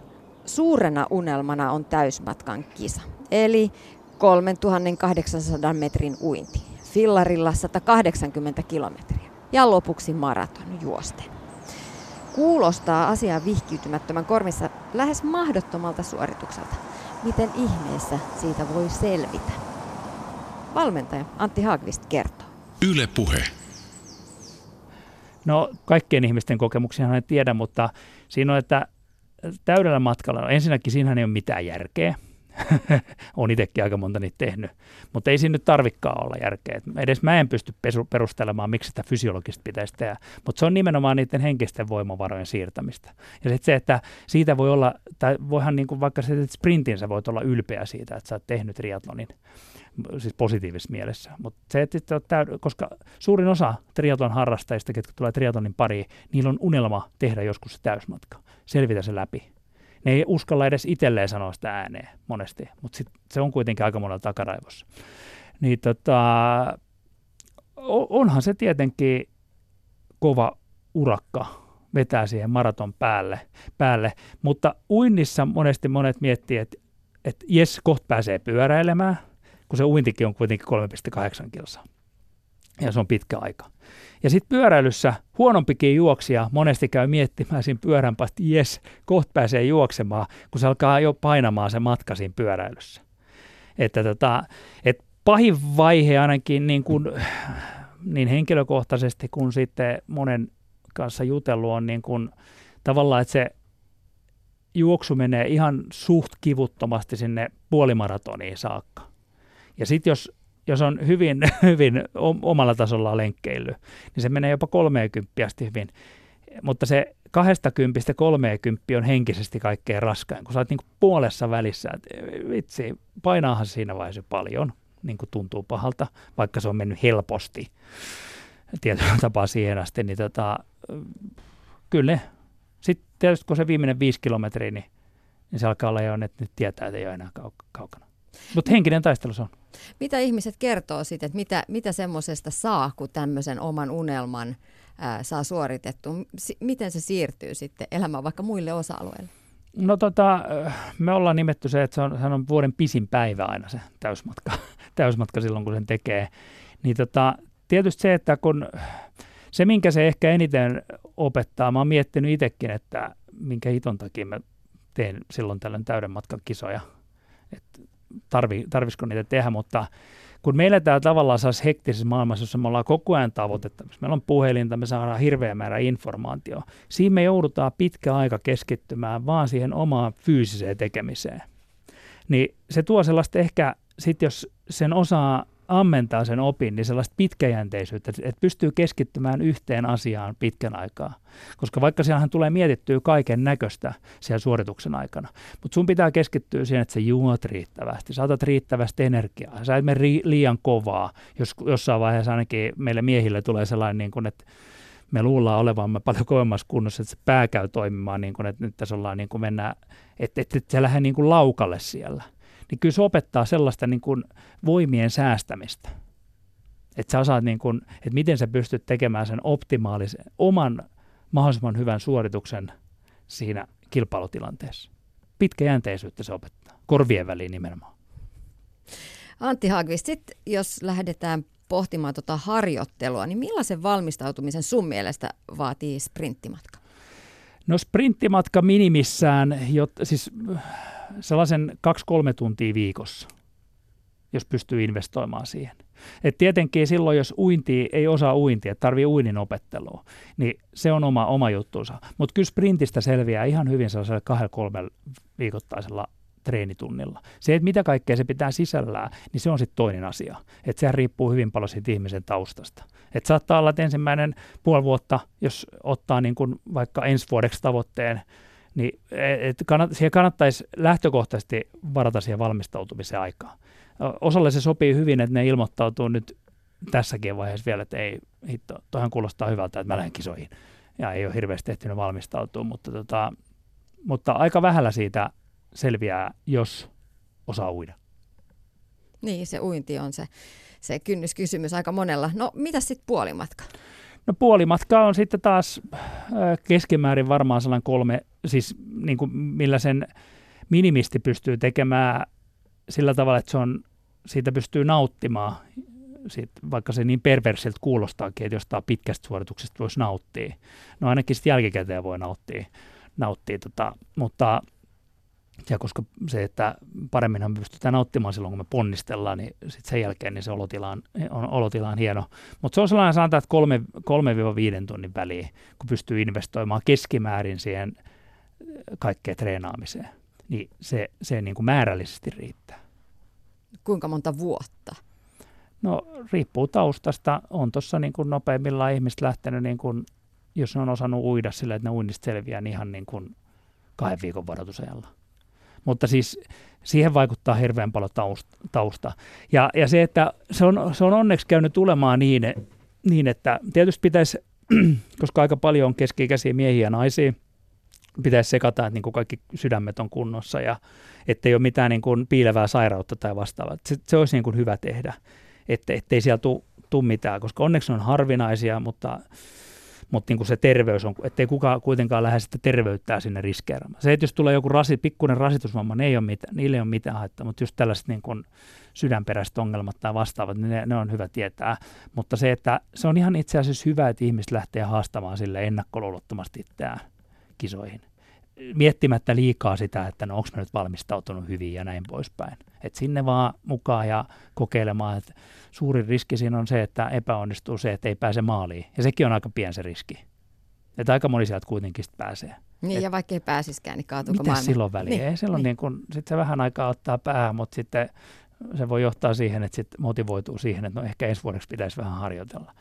suurena unelmana on täysmatkan kisa, eli 3800 metrin uinti, fillarilla 180 kilometriä ja lopuksi maraton juosten. Kuulostaa asiaa vihkiytymättömän korvissa lähes mahdottomalta suoritukselta. Miten ihmeessä siitä voi selvitä? Valmentaja Antti Haagvist kertoo. Yle Puhe. No kaikkien ihmisten kokemuksia en tiedä, mutta siinä on, että täydellä matkalla, no ensinnäkin siinä ei ole mitään järkeä. <laughs> on itsekin aika monta niitä tehnyt. Mutta ei siinä nyt tarvikkaan olla järkeä. Et edes mä en pysty perustelemaan, miksi sitä fysiologista pitäisi tehdä. Mutta se on nimenomaan niiden henkisten voimavarojen siirtämistä. Ja sitten se, että siitä voi olla, tai voihan niin kuin vaikka se sprintin, sä voit olla ylpeä siitä, että sä oot tehnyt triatlonin siis positiivisessa mielessä. Mutta se, että täyd- koska suurin osa triatlon harrastajista, ketkä tulee triatlonin pariin, niillä on unelma tehdä joskus se täysmatka, selvitä se läpi ne ei uskalla edes itselleen sanoa sitä ääneen monesti, mutta sit se on kuitenkin aika monella takaraivossa. Niin tota, onhan se tietenkin kova urakka vetää siihen maraton päälle, päälle. mutta uinnissa monesti monet miettii, että, että jes, kohta pääsee pyöräilemään, kun se uintikin on kuitenkin 3,8 kilsaa. Ja se on pitkä aika. Ja sitten pyöräilyssä huonompikin juoksija monesti käy miettimään siinä pyörän että jes, kohta pääsee juoksemaan, kun se alkaa jo painamaan se matka siinä pyöräilyssä. Että tota, et pahin vaihe ainakin niin, kuin, niin henkilökohtaisesti kuin sitten monen kanssa jutellut on niin kuin, tavallaan, että se juoksu menee ihan suht kivuttomasti sinne puolimaratoniin saakka. Ja sitten jos jos on hyvin, <laughs> hyvin omalla tasolla lenkkeily, niin se menee jopa 30 asti hyvin. Mutta se 20 30 on henkisesti kaikkein raskain, kun sä oot niin puolessa välissä, että vitsi, painaahan siinä vaiheessa paljon, niin kuin tuntuu pahalta, vaikka se on mennyt helposti tietyllä tapaa siihen asti, niin tota, kyllä Sitten tietysti kun se viimeinen viisi kilometriä, niin, niin se alkaa olla jo, että nyt tietää, että ei ole enää kaukana. Mutta henkinen taistelu se on. Mitä ihmiset kertoo sitten, että mitä, mitä semmoisesta saa, kun tämmöisen oman unelman ää, saa suoritettua? S- miten se siirtyy sitten elämään vaikka muille osa-alueille? No tota, me ollaan nimetty se, että se on, se on vuoden pisin päivä aina se täysmatka, <laughs> täysmatka silloin, kun sen tekee. Niin tota, tietysti se, että kun se, minkä se ehkä eniten opettaa, mä oon miettinyt itsekin, että minkä hiton takia mä teen silloin tällöin täyden matkan kisoja. että tarvi, tarvisiko niitä tehdä, mutta kun meillä tämä tavallaan saisi hektisessä maailmassa, jossa me ollaan koko ajan tavoitettavissa, meillä on puhelinta, me saadaan hirveä määrä informaatio, siinä me joudutaan pitkä aika keskittymään vaan siihen omaan fyysiseen tekemiseen. Niin se tuo sellaista ehkä, sit jos sen osaa ammentaa sen opin, niin sellaista pitkäjänteisyyttä, että pystyy keskittymään yhteen asiaan pitkän aikaa. Koska vaikka siellähän tulee mietittyä kaiken näköistä siellä suorituksen aikana, mutta sun pitää keskittyä siihen, että sä juot riittävästi, saatat riittävästi energiaa, sä et mene liian kovaa, jos jossain vaiheessa ainakin meille miehille tulee sellainen, niin kuin, että me luullaan olevamme paljon kovemmassa kunnossa, että se pää käy toimimaan, niin kuin, että nyt tässä ollaan niin kuin mennään, että, että, että se lähde niin kuin laukalle siellä niin kyllä se opettaa sellaista niin kuin voimien säästämistä. Että sä osaat, niin kuin, että miten sä pystyt tekemään sen optimaalisen, oman mahdollisimman hyvän suorituksen siinä kilpailutilanteessa. Pitkäjänteisyyttä se opettaa, korvien väliin nimenomaan. Antti Hagvist, sit jos lähdetään pohtimaan tuota harjoittelua, niin millaisen valmistautumisen sun mielestä vaatii sprinttimatka? No sprinttimatka minimissään, jotta, siis sellaisen kaksi-kolme tuntia viikossa, jos pystyy investoimaan siihen. Et tietenkin silloin, jos uinti ei osaa uintia, tarvii uinin opettelua, niin se on oma, oma juttuunsa. Mutta kyllä sprintistä selviää ihan hyvin sellaisella kahdella kolmella viikoittaisella treenitunnilla. Se, että mitä kaikkea se pitää sisällään, niin se on sitten toinen asia. Että sehän riippuu hyvin paljon siitä ihmisen taustasta. Että saattaa olla, että ensimmäinen puoli vuotta, jos ottaa niin kuin vaikka ensi vuodeksi tavoitteen, niin et kannat, siihen kannattaisi lähtökohtaisesti varata siihen valmistautumisen aikaa. Osalle se sopii hyvin, että ne ilmoittautuu nyt tässäkin vaiheessa vielä, että ei, hitto, toihan kuulostaa hyvältä, että mä lähden kisoihin. Ja ei ole hirveästi ehtinyt valmistautua, mutta, tota, mutta aika vähällä siitä selviää, jos osaa uida. Niin, se uinti on se, se kynnyskysymys aika monella. No, mitä sitten puolimatka? No puolimatka on sitten taas keskimäärin varmaan sellainen kolme, siis niin kuin millä sen minimisti pystyy tekemään sillä tavalla, että se on, siitä pystyy nauttimaan, siitä, vaikka se niin perversiltä kuulostaakin, että jostain pitkästä suorituksesta voisi nauttia. No ainakin sitten jälkikäteen voi nauttia, nauttia tota, mutta ja koska se, että paremminhan me pystytään nauttimaan silloin, kun me ponnistellaan, niin sitten sen jälkeen niin se olotila on, on, olotila on hieno. Mutta se on sellainen, sanotaan, että 3-5 tunnin väliin, kun pystyy investoimaan keskimäärin siihen kaikkeen treenaamiseen, niin se, se niin kuin määrällisesti riittää. Kuinka monta vuotta? No riippuu taustasta. On tuossa niin kuin nopeimmillaan ihmiset lähtenyt, niin kuin, jos ne on osannut uida sillä, että ne uinnista selviää, niin ihan niin kuin kahden viikon varoitusajalla. Mutta siis siihen vaikuttaa hirveän paljon tausta. Ja, ja se, että se on, se on onneksi käynyt tulemaan niin, niin että tietysti pitäisi, <clears throat> koska aika paljon on keski-ikäisiä miehiä ja naisia, pitäisi sekata, että niin kuin kaikki sydämet on kunnossa ja ettei ole mitään niin kuin piilevää sairautta tai vastaavaa. Se, se olisi niin kuin hyvä tehdä, että ettei siellä tule mitään, koska onneksi on harvinaisia, mutta mutta niin kuin se terveys on, ettei kukaan kuitenkaan lähde sitä terveyttää sinne riskeeraamaan. Se, että jos tulee joku rasi, pikkuinen rasitusvamma, ne ei ole mitään, niille ei ole mitään haittaa, mutta just tällaiset niin kuin sydänperäiset ongelmat tai vastaavat, niin ne, ne on hyvä tietää. Mutta se, että se on ihan itse asiassa hyvä, että ihmiset lähtee haastamaan sille ennakkoluulottomasti itseään kisoihin miettimättä liikaa sitä, että no onko mä nyt valmistautunut hyvin ja näin poispäin. Et sinne vaan mukaan ja kokeilemaan, että suurin riski siinä on se, että epäonnistuu se, että ei pääse maaliin. Ja sekin on aika pieni se riski. Että aika moni sieltä kuitenkin pääsee. Niin, Et ja vaikka ei pääsiskään, niin kaatuuko Mitä silloin väliä? Niin, ei, silloin niin. Niin kun, sit se vähän aikaa ottaa päähän, mutta sitten se voi johtaa siihen, että sit motivoituu siihen, että no ehkä ensi vuodeksi pitäisi vähän harjoitella.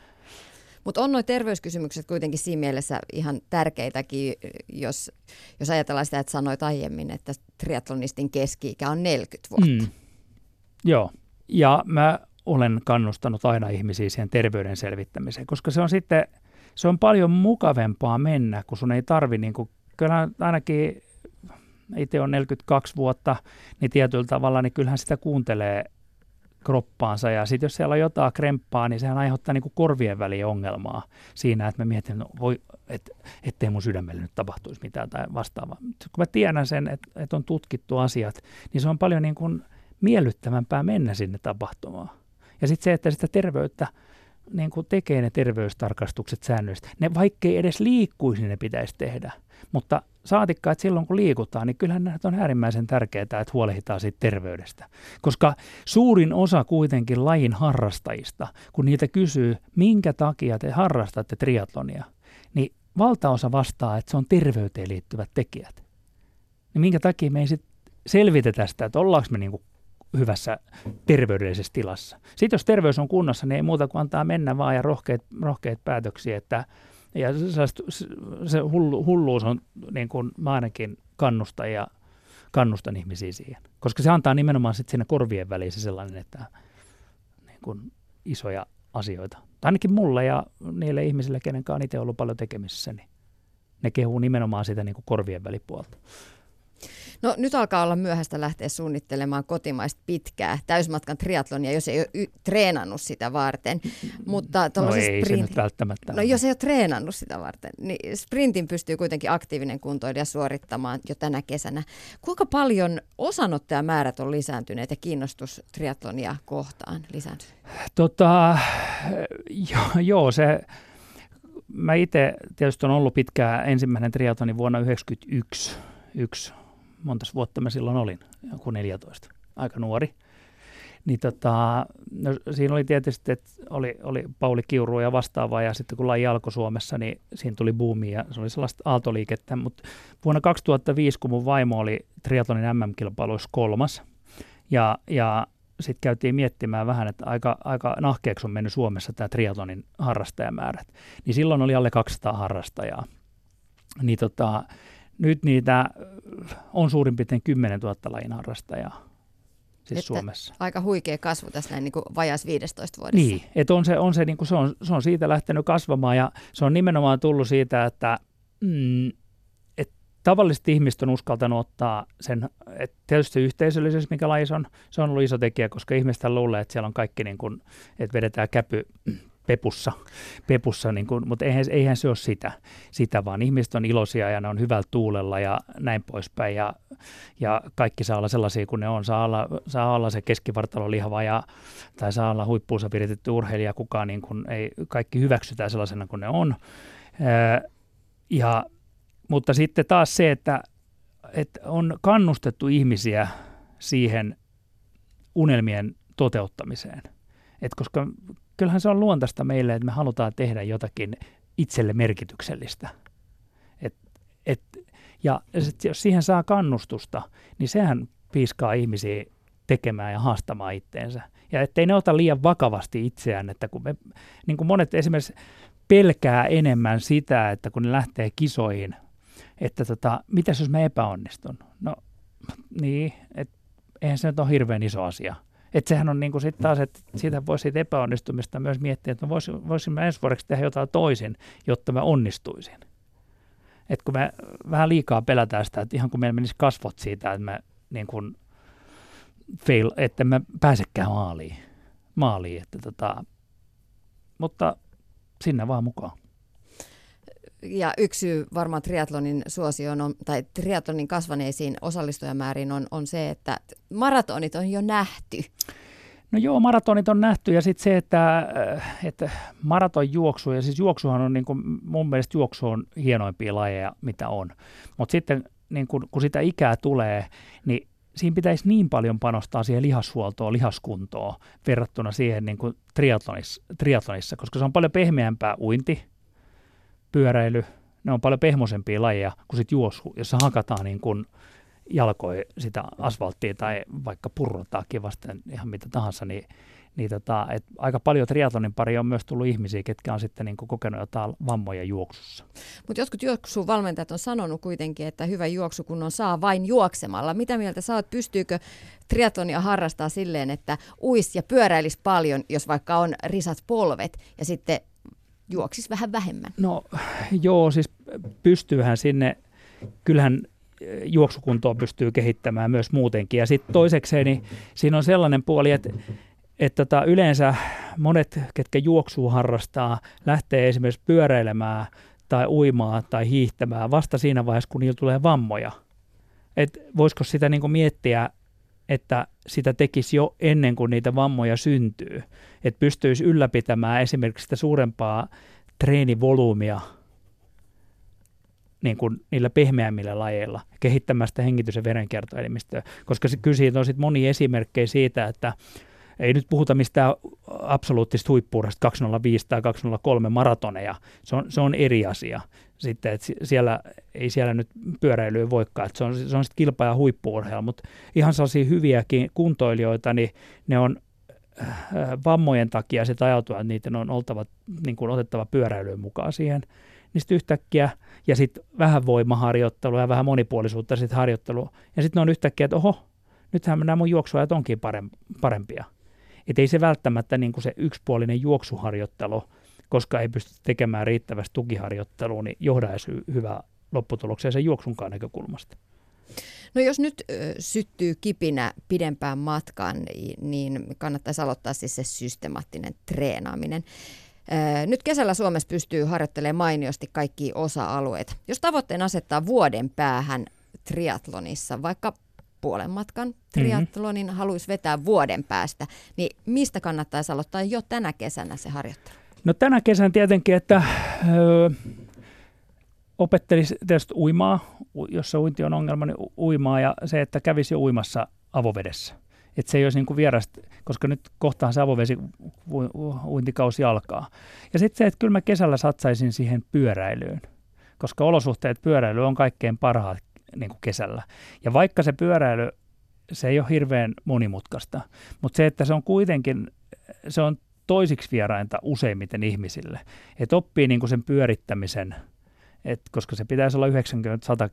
Mutta on nuo terveyskysymykset kuitenkin siinä mielessä ihan tärkeitäkin, jos, jos ajatellaan sitä, että sanoit aiemmin, että triatlonistin keski-ikä on 40 vuotta. Mm. Joo, ja mä olen kannustanut aina ihmisiä siihen terveyden selvittämiseen, koska se on sitten, se on paljon mukavempaa mennä, kun sun ei tarvi, niin kuin, kyllä ainakin itse on 42 vuotta, niin tietyllä tavalla, niin kyllähän sitä kuuntelee kroppaansa. Ja sitten jos siellä on jotain kremppaa, niin sehän aiheuttaa niin kuin korvien väliin ongelmaa siinä, että mä mietin, no voi, et, ettei mun sydämelle nyt tapahtuisi mitään tai vastaavaa. Kun mä tiedän sen, että, että on tutkittu asiat, niin se on paljon niin kuin miellyttävämpää mennä sinne tapahtumaan. Ja sitten se, että sitä terveyttä niin kuin tekee ne terveystarkastukset säännöllisesti. Ne vaikkei edes liikkuisi, ne pitäisi tehdä. Mutta saatikka, että silloin kun liikutaan, niin kyllähän on äärimmäisen tärkeää, että huolehditaan siitä terveydestä. Koska suurin osa kuitenkin lajin harrastajista, kun niitä kysyy, minkä takia te harrastatte triatlonia, niin valtaosa vastaa, että se on terveyteen liittyvät tekijät. Niin minkä takia me ei sitten selvitetä sitä, että ollaanko me niinku hyvässä terveydellisessä tilassa. Sitten jos terveys on kunnossa, niin ei muuta kuin antaa mennä vaan ja rohkeat, rohkeat päätöksiä, että ja se hullu, hulluus on, niin kuin mä ainakin kannustan ja kannustan ihmisiä siihen. Koska se antaa nimenomaan sitten siinä korvien väliin se sellainen, että niin kuin isoja asioita. Tai ainakin mulle ja niille ihmisille, kenen kanssa itse ollut paljon tekemisissä, niin ne kehuu nimenomaan sitä niin kuin korvien välipuolta. No nyt alkaa olla myöhäistä lähteä suunnittelemaan kotimaista pitkää täysmatkan triatlonia, jos ei ole y- treenannut sitä varten. Mutta no ei sprint... se nyt välttämättä. No jos ei ole treenannut sitä varten, niin sprintin pystyy kuitenkin aktiivinen kuntoilija suorittamaan jo tänä kesänä. Kuinka paljon osanottajamäärät on lisääntyneet ja kiinnostus triatlonia kohtaan lisääntynyt? Tota, joo, joo, se mä itse tietysti on ollut pitkään ensimmäinen triatloni vuonna 1991 yksi monta vuotta mä silloin olin, joku 14, aika nuori. Niin tota, no siinä oli tietysti, että oli, oli Pauli Kiuru ja vastaavaa, ja sitten kun laji alkoi Suomessa, niin siinä tuli buumi ja se oli sellaista aaltoliikettä. Mutta vuonna 2005, kun mun vaimo oli triatlonin MM-kilpailuissa kolmas, ja, ja sitten käytiin miettimään vähän, että aika, aika nahkeeksi on mennyt Suomessa tämä triatlonin harrastajamäärät. Niin silloin oli alle 200 harrastajaa. Niin tota, nyt niitä on suurin piirtein 10 000 lajin harrastajaa siis että Suomessa. Aika huikea kasvu tässä näin niin kuin vajas 15 vuodessa. Niin, että on se, on se, niin kuin se, on, se on siitä lähtenyt kasvamaan ja se on nimenomaan tullut siitä, että mm, et tavalliset ihmiset on uskaltanut ottaa sen, että tietysti se yhteisöllisyys, mikä lajissa on, se on ollut iso tekijä, koska ihmiset luulee, että siellä on kaikki niin kuin, että vedetään käpy pepussa, pepussa niin kuin, mutta eihän, eihän se ole sitä, sitä, vaan ihmiset on iloisia ja ne on hyvällä tuulella ja näin poispäin ja, ja kaikki saa olla sellaisia kuin ne on. Saa olla, saa olla se keskivartalo lihava ja, tai saa olla huippuunsa viritetty urheilija, kukaan niin kuin, ei, kaikki hyväksytään sellaisena kuin ne on. Ja, mutta sitten taas se, että, että on kannustettu ihmisiä siihen unelmien toteuttamiseen. Et koska kyllähän se on luontaista meille, että me halutaan tehdä jotakin itselle merkityksellistä. Et, et, ja sit, jos siihen saa kannustusta, niin sehän piiskaa ihmisiä tekemään ja haastamaan itteensä. Ja ettei ne ota liian vakavasti itseään, että kun me, niin kuin monet esimerkiksi pelkää enemmän sitä, että kun ne lähtee kisoihin, että tota, mitäs jos mä epäonnistun? No niin, että eihän se nyt ole hirveän iso asia. Että sehän on niin kuin sitten taas, että siitä voisi siitä epäonnistumista myös miettiä, että voisin, voisin mä ensi vuodeksi tehdä jotain toisin, jotta mä onnistuisin. Että kun me vähän liikaa pelätään sitä, että ihan kun meillä menisi kasvot siitä, että me niin kuin fail, että mä pääsekään maaliin. maaliin että tota, mutta sinne vaan mukaan. Ja yksi syy varmaan triatlonin suosioon on, tai triatlonin kasvaneisiin osallistujamääriin on, on se, että maratonit on jo nähty. No joo, maratonit on nähty ja sitten se, että, äh, että maratonjuoksu, ja siis juoksuhan on niin kuin, mun mielestä juoksu on hienoimpia lajeja, mitä on. Mutta sitten niin kun, kun sitä ikää tulee, niin siinä pitäisi niin paljon panostaa siihen lihashuoltoon, lihaskuntoon verrattuna siihen niin kuin triatlonissa, triatlonissa, koska se on paljon pehmeämpää uinti, pyöräily, ne on paljon pehmosempia lajeja kuin sit juosu, jossa hakataan niin kuin jalkoi sitä asfalttia tai vaikka purrotaakin vasten ihan mitä tahansa, niin, niin tota, et aika paljon triatlonin pari on myös tullut ihmisiä, ketkä on sitten niin kokenut jotain vammoja juoksussa. Mutta jotkut juoksuvalmentajat on sanonut kuitenkin, että hyvä juoksukunnon saa vain juoksemalla. Mitä mieltä sä oot, pystyykö triatlonia harrastaa silleen, että uis ja pyöräilisi paljon, jos vaikka on risat polvet ja sitten juoksisi vähän vähemmän? No joo, siis pystyyhän sinne, kyllähän eh, juoksukuntoa pystyy kehittämään myös muutenkin. Ja sitten toisekseen, niin siinä on sellainen puoli, että että tota, yleensä monet, ketkä juoksua harrastaa, lähtee esimerkiksi pyöräilemään tai uimaan tai hiihtämään vasta siinä vaiheessa, kun niillä tulee vammoja. Et voisiko sitä niin miettiä, että sitä tekisi jo ennen kuin niitä vammoja syntyy. Että pystyisi ylläpitämään esimerkiksi sitä suurempaa treenivolyymia niin kuin niillä pehmeämmillä lajeilla, kehittämään sitä hengitys- ja verenkiertoelimistöä. Koska kyllä siitä on sit moni esimerkkejä siitä, että ei nyt puhuta mistään absoluuttista huippuudesta 205 tai 203 maratoneja, se on, se on eri asia. Sitten, että siellä, ei siellä nyt pyöräilyä voikaan, että se on, se on sitten kilpa- ja huippuurheilu, mutta ihan sellaisia hyviäkin kuntoilijoita, niin ne on äh, vammojen takia sitten ajautua, että niiden on oltava, niin kuin otettava pyöräilyyn mukaan siihen, niin sitten yhtäkkiä, ja sitten vähän voimaharjoittelua ja vähän monipuolisuutta sitten harjoittelua, ja sitten on yhtäkkiä, että oho, nythän nämä mun juoksuajat onkin parempia. Että ei se välttämättä niin kuin se yksipuolinen juoksuharjoittelu, koska ei pysty tekemään riittävästi tukiharjoittelua, niin johda edes hyvää lopputulokseen sen juoksunkaan näkökulmasta. No jos nyt syttyy kipinä pidempään matkaan, niin kannattaisi aloittaa siis se systemaattinen treenaaminen. Nyt kesällä Suomessa pystyy harjoittelemaan mainiosti kaikki osa-alueet. Jos tavoitteen asettaa vuoden päähän triatlonissa, vaikka puolen matkan triathlonin mm-hmm. haluaisi vetää vuoden päästä, niin mistä kannattaisi aloittaa jo tänä kesänä se harjoittelu? No tänä kesänä tietenkin, että öö, opettelisi tietysti uimaa, jos se uinti on ongelma, niin uimaa ja se, että kävisi jo uimassa avovedessä. Että se ei olisi niin kuin vierasta, koska nyt kohtaan se avovesi uintikausi alkaa. Ja sitten se, että kyllä mä kesällä satsaisin siihen pyöräilyyn, koska olosuhteet pyöräily on kaikkein parhaat niin kuin kesällä. Ja vaikka se pyöräily, se ei ole hirveän monimutkaista, mutta se, että se on kuitenkin, se on toisiksi vierainta useimmiten ihmisille. Että oppii niin kuin sen pyörittämisen, et koska se pitäisi olla 90-100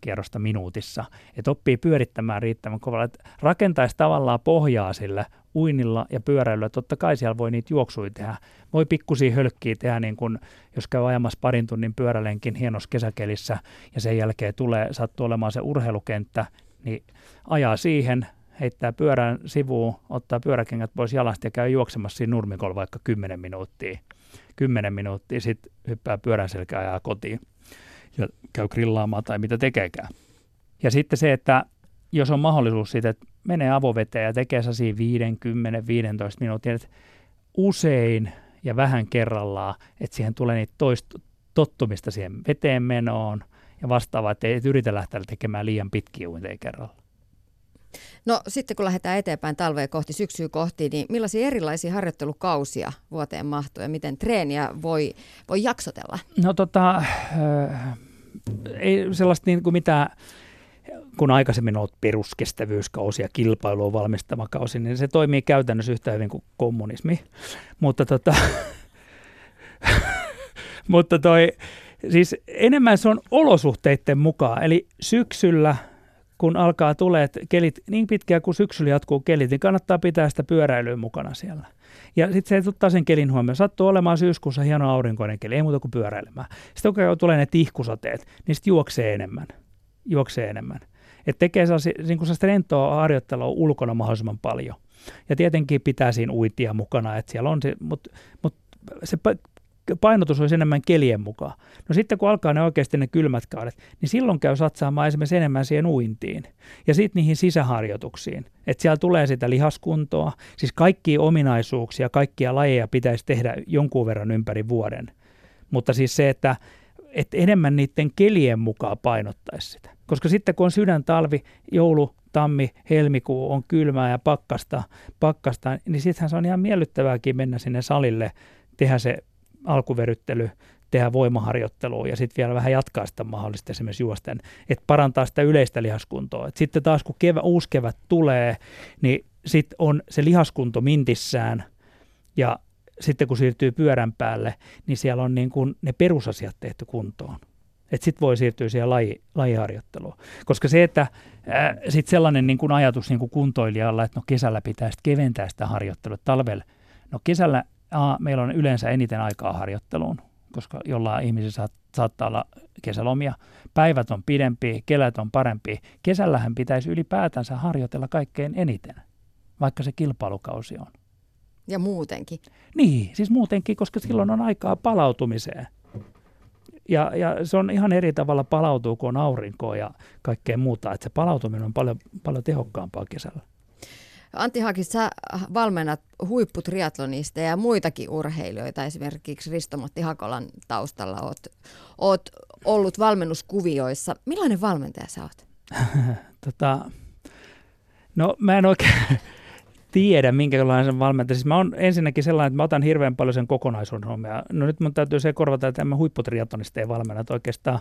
kierrosta minuutissa, että oppii pyörittämään riittävän kovalla, että rakentaisi tavallaan pohjaa sillä uinnilla ja pyöräilyllä. Totta kai siellä voi niitä juoksuja tehdä. Voi pikkusia hölkkiä tehdä, niin kun, jos käy ajamassa parin tunnin pyörälenkin hienossa kesäkelissä ja sen jälkeen tulee, sattuu olemaan se urheilukenttä, niin ajaa siihen, heittää pyörän sivuun, ottaa pyöräkengät pois jalasta ja käy juoksemassa siinä nurmikolla vaikka 10 minuuttia. 10 minuuttia, sitten hyppää pyörän selkään ja kotiin ja käy grillaamaan tai mitä tekeekään. Ja sitten se, että jos on mahdollisuus siitä, että menee avoveteen ja tekee sellaisia 50, 15 minuuttia, että usein ja vähän kerrallaan, että siihen tulee niitä toist, tottumista siihen veteen menoon ja vastaavaa, että ei yritä lähteä tekemään liian pitkiä uinteja kerralla. No sitten kun lähdetään eteenpäin talvea kohti, syksyä kohti, niin millaisia erilaisia harjoittelukausia vuoteen mahtuu ja miten treeniä voi, voi jaksotella? No tota, äh, ei sellaista niin kuin mitään kun aikaisemmin olet peruskestävyyskausi ja kilpailuun valmistava kausi, niin se toimii käytännössä yhtä hyvin kuin kommunismi. Mutta, tota, <laughs> mutta toi, siis enemmän se on olosuhteiden mukaan. Eli syksyllä, kun alkaa tulee kelit, niin pitkään kuin syksyllä jatkuu kelit, niin kannattaa pitää sitä pyöräilyä mukana siellä. Ja sitten se ottaa sen kelin huomioon. Sattuu olemaan syyskuussa hieno aurinkoinen keli, ei muuta kuin pyöräilemään. Sitten kun tulee ne tihkusateet, niin sitten juoksee enemmän. Juoksee enemmän. Että tekee sellaista, niin sellaista rentoa harjoittelua ulkona mahdollisimman paljon. Ja tietenkin pitää siinä uitia mukana, että siellä on se, mutta mut se painotus olisi enemmän kelien mukaan. No sitten kun alkaa ne oikeasti ne kylmät kaudet, niin silloin käy satsaamaan esimerkiksi enemmän siihen uintiin ja sitten niihin sisäharjoituksiin. Että siellä tulee sitä lihaskuntoa, siis kaikkia ominaisuuksia, kaikkia lajeja pitäisi tehdä jonkun verran ympäri vuoden. Mutta siis se, että, että enemmän niiden kelien mukaan painottaisi sitä. Koska sitten kun on sydän, talvi, joulu, tammi, helmikuu, on kylmää ja pakkasta, pakkasta niin sittenhän se on ihan miellyttävääkin mennä sinne salille, tehdä se alkuveryttely, tehdä voimaharjoittelua ja sitten vielä vähän jatkaa sitä mahdollisesti esimerkiksi juosten, että parantaa sitä yleistä lihaskuntoa. Et sitten taas kun kevä, uusi kevät tulee, niin sitten on se lihaskunto mintissään ja sitten kun siirtyy pyörän päälle, niin siellä on niin kuin ne perusasiat tehty kuntoon. Että sitten voi siirtyä siihen laji, lajiharjoitteluun. Koska se, että sitten sellainen niin kuin ajatus niin kuin kuntoilijalla, että no kesällä pitää sitten keventää sitä harjoittelua, talvella, no kesällä a, meillä on yleensä eniten aikaa harjoitteluun, koska jollain ihmisillä saat, saattaa olla kesälomia. Päivät on pidempi, kelät on parempi. Kesällähän pitäisi ylipäätänsä harjoitella kaikkein eniten, vaikka se kilpailukausi on. Ja muutenkin. Niin, siis muutenkin, koska silloin on aikaa palautumiseen. Ja, ja se on ihan eri tavalla palautuu, kun on aurinkoa ja kaikkea muuta. Että se palautuminen on paljon, paljon tehokkaampaa kesällä. Antti Hakis, sä valmennat huipputriatlonista ja muitakin urheilijoita, esimerkiksi Risto-Matti Hakolan taustalla oot, oot ollut valmennuskuvioissa. Millainen valmentaja sä oot? <laughs> tota, no mä en oikein <laughs> tiedä, minkälainen valmentaja. Siis mä oon ensinnäkin sellainen, että mä otan hirveän paljon sen kokonaisuuden huomioon. No nyt mun täytyy se korvata, että mä huipputriatlonista ei valmenna, että oikeastaan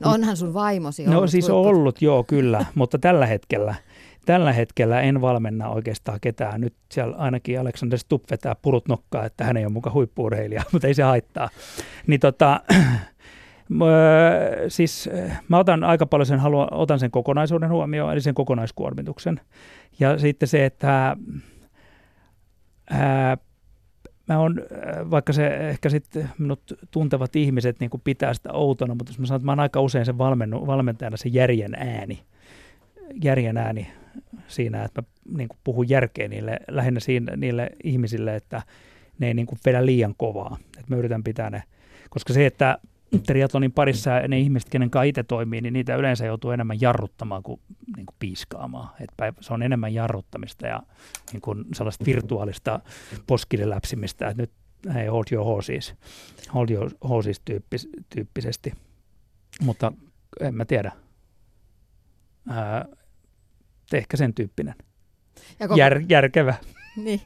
No onhan sun vaimosi ollut. No siis on ollut, joo, kyllä, <laughs> mutta tällä hetkellä tällä hetkellä en valmenna oikeastaan ketään. Nyt siellä ainakin Alexander Stubb vetää purut nokkaa, että hän ei ole mukaan huippuurheilija, <laughs> mutta ei se haittaa. Niin tota, <clears throat> siis mä otan aika paljon sen, haluan, otan sen kokonaisuuden huomioon, eli sen kokonaiskuormituksen. Ja sitten se, että ää, mä on, vaikka se ehkä sitten minut tuntevat ihmiset niin pitää sitä outona, mutta jos mä sanon, että mä oon aika usein sen valmennu, valmentajana se järjen ääni, järjen ääni siinä, että mä niin kuin puhun järkeä niille, lähinnä siinä, niille ihmisille, että ne ei niin kuin vedä liian kovaa. Että mä yritän pitää ne, koska se, että triatlonin parissa ne ihmiset, kenen kanssa itse toimii, niin niitä yleensä joutuu enemmän jarruttamaan kuin, niin kuin piiskaamaan. Että se on enemmän jarruttamista ja niin kuin sellaista virtuaalista poskilleläpsimistä, että nyt hei, hold your horses, hold your horses tyyppis, tyyppisesti. Mutta en mä tiedä. Ää, ehkä sen tyyppinen. Ja koko... Jär, järkevä. <laughs> Niin.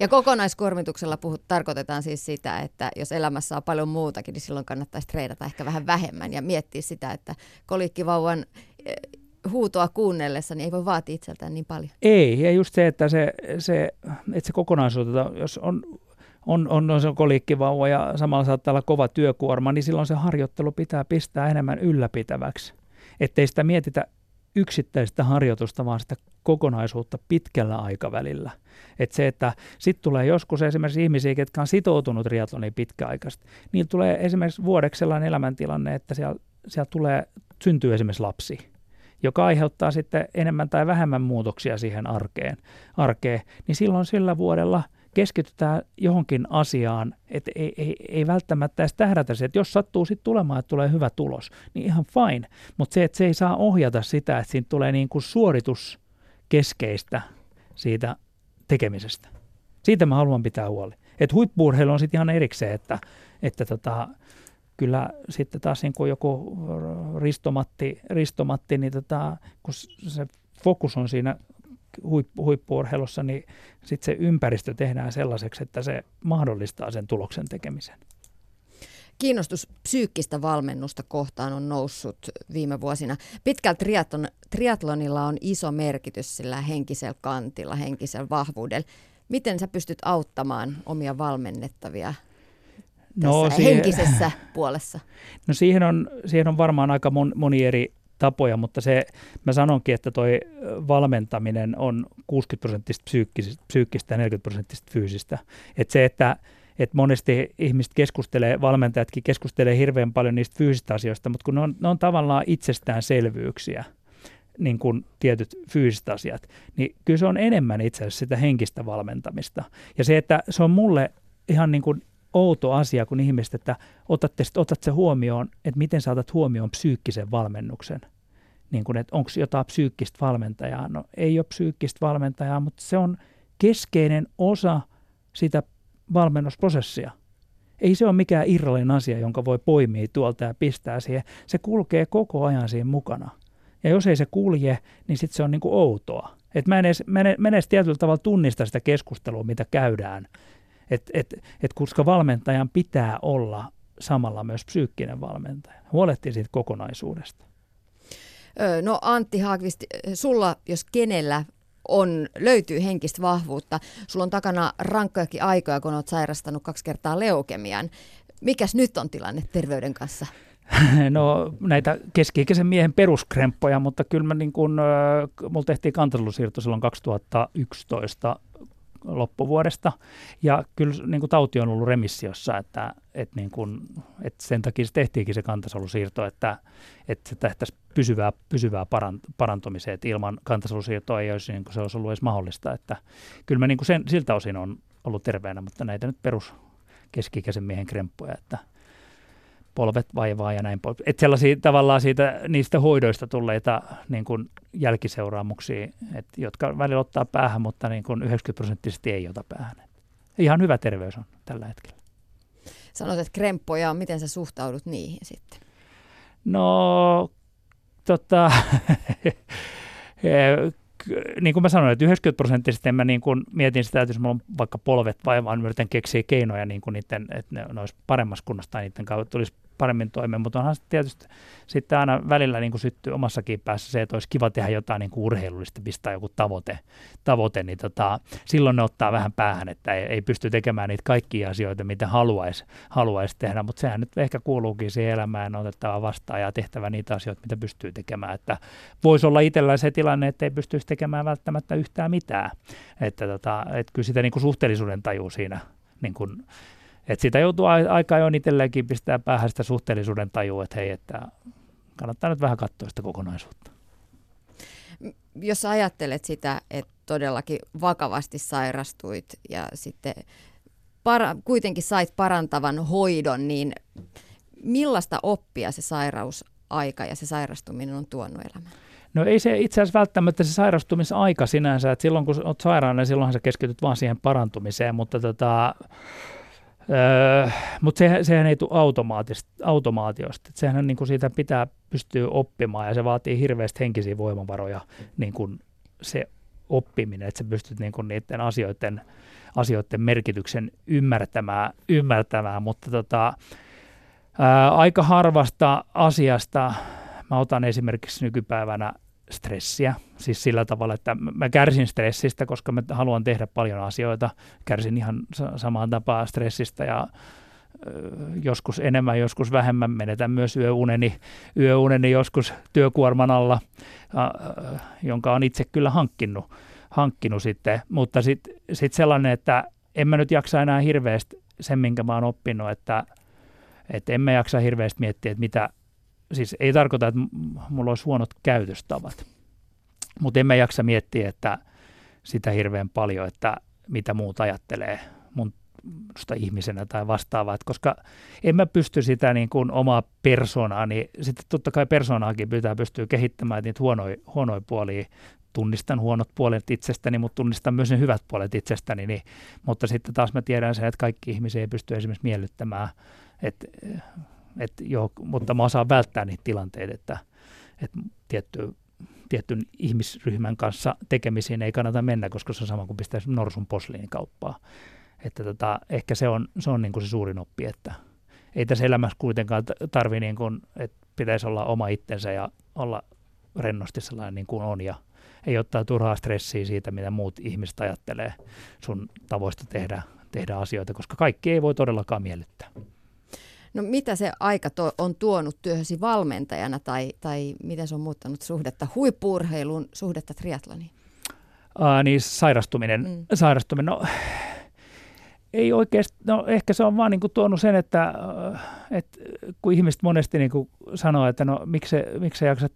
ja kokonaiskuormituksella puhut, tarkoitetaan siis sitä, että jos elämässä on paljon muutakin, niin silloin kannattaisi treenata ehkä vähän vähemmän ja miettiä sitä, että kolikkivauvan eh, huutoa kuunnellessa, niin ei voi vaatia itseltään niin paljon. Ei, ja just se, että se, se, että se kokonaisuus, jos on, on, on, on se kolikkivauva ja samalla saattaa olla kova työkuorma, niin silloin se harjoittelu pitää pistää enemmän ylläpitäväksi. Ettei sitä mietitä yksittäistä harjoitusta, vaan sitä kokonaisuutta pitkällä aikavälillä. Et se, että sitten tulee joskus esimerkiksi ihmisiä, jotka on sitoutunut triatloniin pitkäaikaisesti, niin tulee esimerkiksi vuodeksi sellainen elämäntilanne, että siellä, siellä tulee, syntyy esimerkiksi lapsi. joka aiheuttaa sitten enemmän tai vähemmän muutoksia siihen arkeen, arkeen niin silloin sillä vuodella keskitytään johonkin asiaan, että ei, ei, ei välttämättä edes tähdätä se, että jos sattuu sitten tulemaan, että tulee hyvä tulos, niin ihan fine, mutta se, että se ei saa ohjata sitä, että siinä tulee niin kuin suorituskeskeistä siitä tekemisestä. Siitä mä haluan pitää huoli. Että huippuurheilu on sitten ihan erikseen, että, että tota, kyllä sitten taas niin kuin joku ristomatti, ristomatti niin tota, kun se fokus on siinä huippu, huippuurheilussa, niin sitten se ympäristö tehdään sellaiseksi, että se mahdollistaa sen tuloksen tekemisen. Kiinnostus psyykkistä valmennusta kohtaan on noussut viime vuosina. Pitkällä triatlon, triatlonilla on iso merkitys sillä henkisellä kantilla, henkisellä vahvuudella. Miten sä pystyt auttamaan omia valmennettavia no, siihen, henkisessä puolessa? No siihen on, siihen on varmaan aika mon, moni eri tapoja, mutta se, mä sanonkin, että toi valmentaminen on 60 prosenttista psyykkistä ja 40 prosenttista fyysistä. Että se, että että monesti ihmiset keskustelee, valmentajatkin keskustelee hirveän paljon niistä fyysistä asioista, mutta kun ne on, ne on tavallaan itsestäänselvyyksiä, niin kuin tietyt fyysiset asiat, niin kyllä se on enemmän itse asiassa sitä henkistä valmentamista. Ja se, että se on mulle ihan niin kuin outo asia, kun ihmiset, että otatte, otat se huomioon, että miten saatat huomioon psyykkisen valmennuksen. Niin kuin, että onko jotain psyykkistä valmentajaa. No ei ole psyykkistä valmentajaa, mutta se on keskeinen osa sitä valmennusprosessia. Ei se ole mikään irrallinen asia, jonka voi poimia tuolta ja pistää siihen. Se kulkee koko ajan siinä mukana. Ja jos ei se kulje, niin sitten se on niin kuin outoa. Et mä en edes, mä en, mä en edes tietyllä tavalla tunnista sitä keskustelua, mitä käydään. Et, et, et koska valmentajan pitää olla samalla myös psyykkinen valmentaja. Huolehtii siitä kokonaisuudesta. No Antti Haakvist, sulla jos kenellä on, löytyy henkistä vahvuutta. Sulla on takana rankkojakin aikoja, kun olet sairastanut kaksi kertaa leukemian. Mikäs nyt on tilanne terveyden kanssa? <laughs> No näitä keski-ikäisen miehen peruskremppoja, mutta kyllä mä niin äh, mulla tehtiin kantelusiirto silloin 2011 loppuvuodesta. Ja kyllä niin kuin tauti on ollut remissiossa, että, että, niin kuin, että sen takia se tehtiinkin se kantasolusiirto, että, että se tähtäisi pysyvää, pysyvää parantumiseen, että ilman kantasolusiirtoa ei olisi, niin kuin se olisi ollut edes mahdollista. Että kyllä mä niin kuin sen, siltä osin on ollut terveenä, mutta näitä nyt perus keski-ikäisen miehen kremppuja, että – polvet vaivaa ja näin pois. Että sellaisia tavallaan siitä, niistä hoidoista tulleita niin kuin jälkiseuraamuksia, et, jotka välillä ottaa päähän, mutta niin kuin 90 prosenttisesti ei ota päähän. Ihan hyvä terveys on tällä hetkellä. Sanoit, että kremppoja, miten sä suhtaudut niihin sitten? No, tota, <laughs> niin kuin mä sanoin, että 90 prosenttisesti mä niin kuin mietin sitä, että jos mulla on vaikka polvet vai vaan yritän keksiä keinoja, niin kuin niiden, että ne, ne olisi paremmassa kunnossa tai niiden kautta tulisi paremmin toimeen, mutta onhan tietysti sitten aina välillä niin kuin syttyy omassakin päässä se, että olisi kiva tehdä jotain niin kuin urheilullista, pistää joku tavoite, tavoite niin tota, silloin ne ottaa vähän päähän, että ei, ei pysty tekemään niitä kaikkia asioita, mitä haluaisi, haluaisi tehdä, mutta sehän nyt ehkä kuuluukin siihen elämään, otettava vastaan ja tehtävä niitä asioita, mitä pystyy tekemään, että voisi olla itsellä se tilanne, että ei pystyisi tekemään välttämättä yhtään mitään, että, tota, että kyllä sitä niin kuin suhteellisuuden tajuu siinä niin kuin, et sitä joutuu aika jo itselleenkin pistää päähän sitä suhteellisuuden tajua, että hei, että kannattaa nyt vähän katsoa sitä kokonaisuutta. Jos ajattelet sitä, että todellakin vakavasti sairastuit ja sitten para, kuitenkin sait parantavan hoidon, niin millaista oppia se sairausaika ja se sairastuminen on tuonut elämään? No ei se itse asiassa välttämättä se sairastumisaika sinänsä, että silloin kun olet sairaana, niin silloinhan sä keskityt vaan siihen parantumiseen, mutta tota, Öö, Mutta se, sehän ei tule automaatiosta. Et sehän niin kuin siitä pitää pystyä oppimaan ja se vaatii hirveästi henkisiä voimavaroja niin kuin se oppiminen, että sä pystyt niin kuin niiden asioiden, asioiden merkityksen ymmärtämään, ymmärtämään. mutta tota, ää, aika harvasta asiasta mä otan esimerkiksi nykypäivänä stressiä, siis sillä tavalla, että mä kärsin stressistä, koska mä haluan tehdä paljon asioita, kärsin ihan samaan tapaan stressistä ja joskus enemmän, joskus vähemmän, menetän myös yöuneni, yöuneni joskus työkuorman alla, jonka on itse kyllä hankkinut, hankkinut sitten, mutta sitten sit sellainen, että en mä nyt jaksa enää hirveästi sen, minkä mä oon oppinut, että, että en mä jaksa hirveästi miettiä, että mitä siis ei tarkoita, että mulla olisi huonot käytöstavat, mutta en mä jaksa miettiä, että sitä hirveän paljon, että mitä muut ajattelee mun ihmisenä tai vastaavaa, että koska en mä pysty sitä niin kuin omaa persoonaa, niin sitten totta kai persoonaakin pitää pystyä kehittämään, että niitä huonoja, huonoja puolia tunnistan huonot puolet itsestäni, mutta tunnistan myös ne hyvät puolet itsestäni, niin, mutta sitten taas mä tiedän sen, että kaikki ihmisiä ei pysty esimerkiksi miellyttämään, että, että joo, mutta mä osaan välttää niitä tilanteita, että, että tietty, tietyn ihmisryhmän kanssa tekemisiin ei kannata mennä, koska se on sama kuin pistäisi norsun posliin kauppaa. Että tota, ehkä se on, se, on niin kuin se suurin oppi, että ei tässä elämässä kuitenkaan tarvi niin kuin, että pitäisi olla oma itsensä ja olla rennosti sellainen niin kuin on ja ei ottaa turhaa stressiä siitä, mitä muut ihmiset ajattelee sun tavoista tehdä, tehdä asioita, koska kaikki ei voi todellakaan miellyttää. No mitä se aika to- on tuonut työhösi valmentajana tai, tai miten se on muuttanut suhdetta huippuurheiluun, suhdetta triatloniin? Aa, niin sairastuminen, mm. sairastuminen, no ei oikeasti, no ehkä se on vaan niin kuin tuonut sen, että, että kun ihmiset monesti niin kuin sanoo, että no miksi, miksi sä jaksat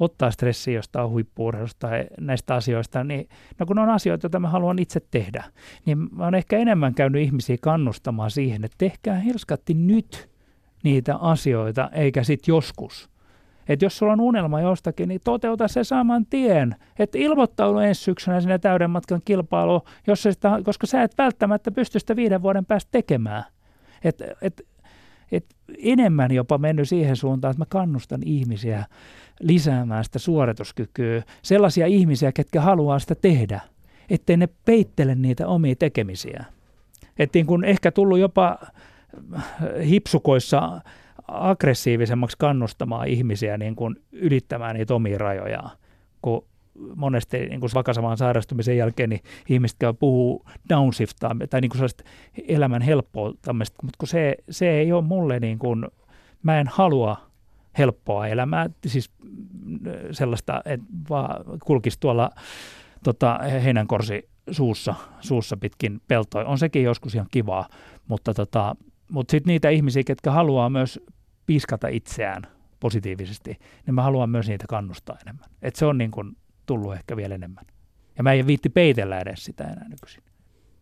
ottaa stressiä jostain huippuurheilusta tai näistä asioista, niin no kun on asioita, joita mä haluan itse tehdä, niin mä oon ehkä enemmän käynyt ihmisiä kannustamaan siihen, että tehkää hirskatti nyt niitä asioita, eikä sitten joskus. Että jos sulla on unelma jostakin, niin toteuta se saman tien. Että ilmoittaudu ensi syksynä sinne täyden matkan kilpailuun, jos sitä, koska sä et välttämättä pysty sitä viiden vuoden päästä tekemään. Et, et, et enemmän jopa mennyt siihen suuntaan, että mä kannustan ihmisiä lisäämään sitä suorituskykyä, sellaisia ihmisiä, ketkä haluaa sitä tehdä, ettei ne peittele niitä omia tekemisiä. Että niin kun ehkä tullut jopa hipsukoissa aggressiivisemmaksi kannustamaan ihmisiä niin kuin ylittämään niitä omia rajojaan, kun monesti niin kuin vakasamaan sairastumisen jälkeen niin ihmiset käy puhuu downshiftaa tai niin kuin elämän helppoa tämmöistä, mutta kun se, se ei ole mulle niin kuin, mä en halua helppoa elämää, siis sellaista, että vaan kulkisi tuolla tota, heinänkorsi suussa, suussa pitkin peltoja. On sekin joskus ihan kivaa, mutta, tota, mutta sitten niitä ihmisiä, ketkä haluaa myös piiskata itseään positiivisesti, niin mä haluan myös niitä kannustaa enemmän. Et se on niin kuin tullut ehkä vielä enemmän. Ja mä en viitti peitellä edes sitä enää nykyisin.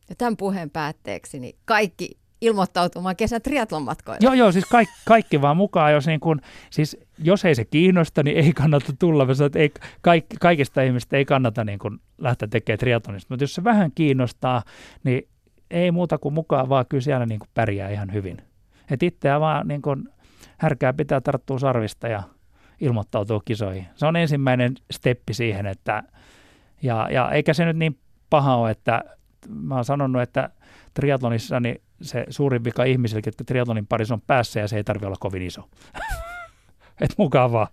Ja tämän puheen päätteeksi niin kaikki ilmoittautumaan kesän triatlonmatkoille. Joo, joo, siis kaikki, kaikki vaan mukaan, jos, niin kun, siis jos ei se kiinnosta, niin ei kannata tulla. Mä sanon, että ei, kaik, kaikista ihmistä ei kannata niin kun lähteä tekemään triatlonista, mutta jos se vähän kiinnostaa, niin ei muuta kuin mukaan, vaan kyllä siellä niin pärjää ihan hyvin. että itseä vaan niin kun, härkää pitää tarttua sarvista ja ilmoittautua kisoihin. Se on ensimmäinen steppi siihen, että ja, ja eikä se nyt niin paha ole, että mä oon sanonut, että triatlonissa niin se suurin vika ihmisille, että triatlonin parissa on päässä ja se ei tarvitse olla kovin iso. <laughs> Et mukavaa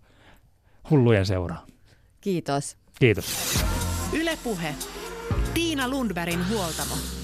hullujen seuraa. Kiitos. Kiitos. Ylepuhe. Tiina Lundbergin huoltamo.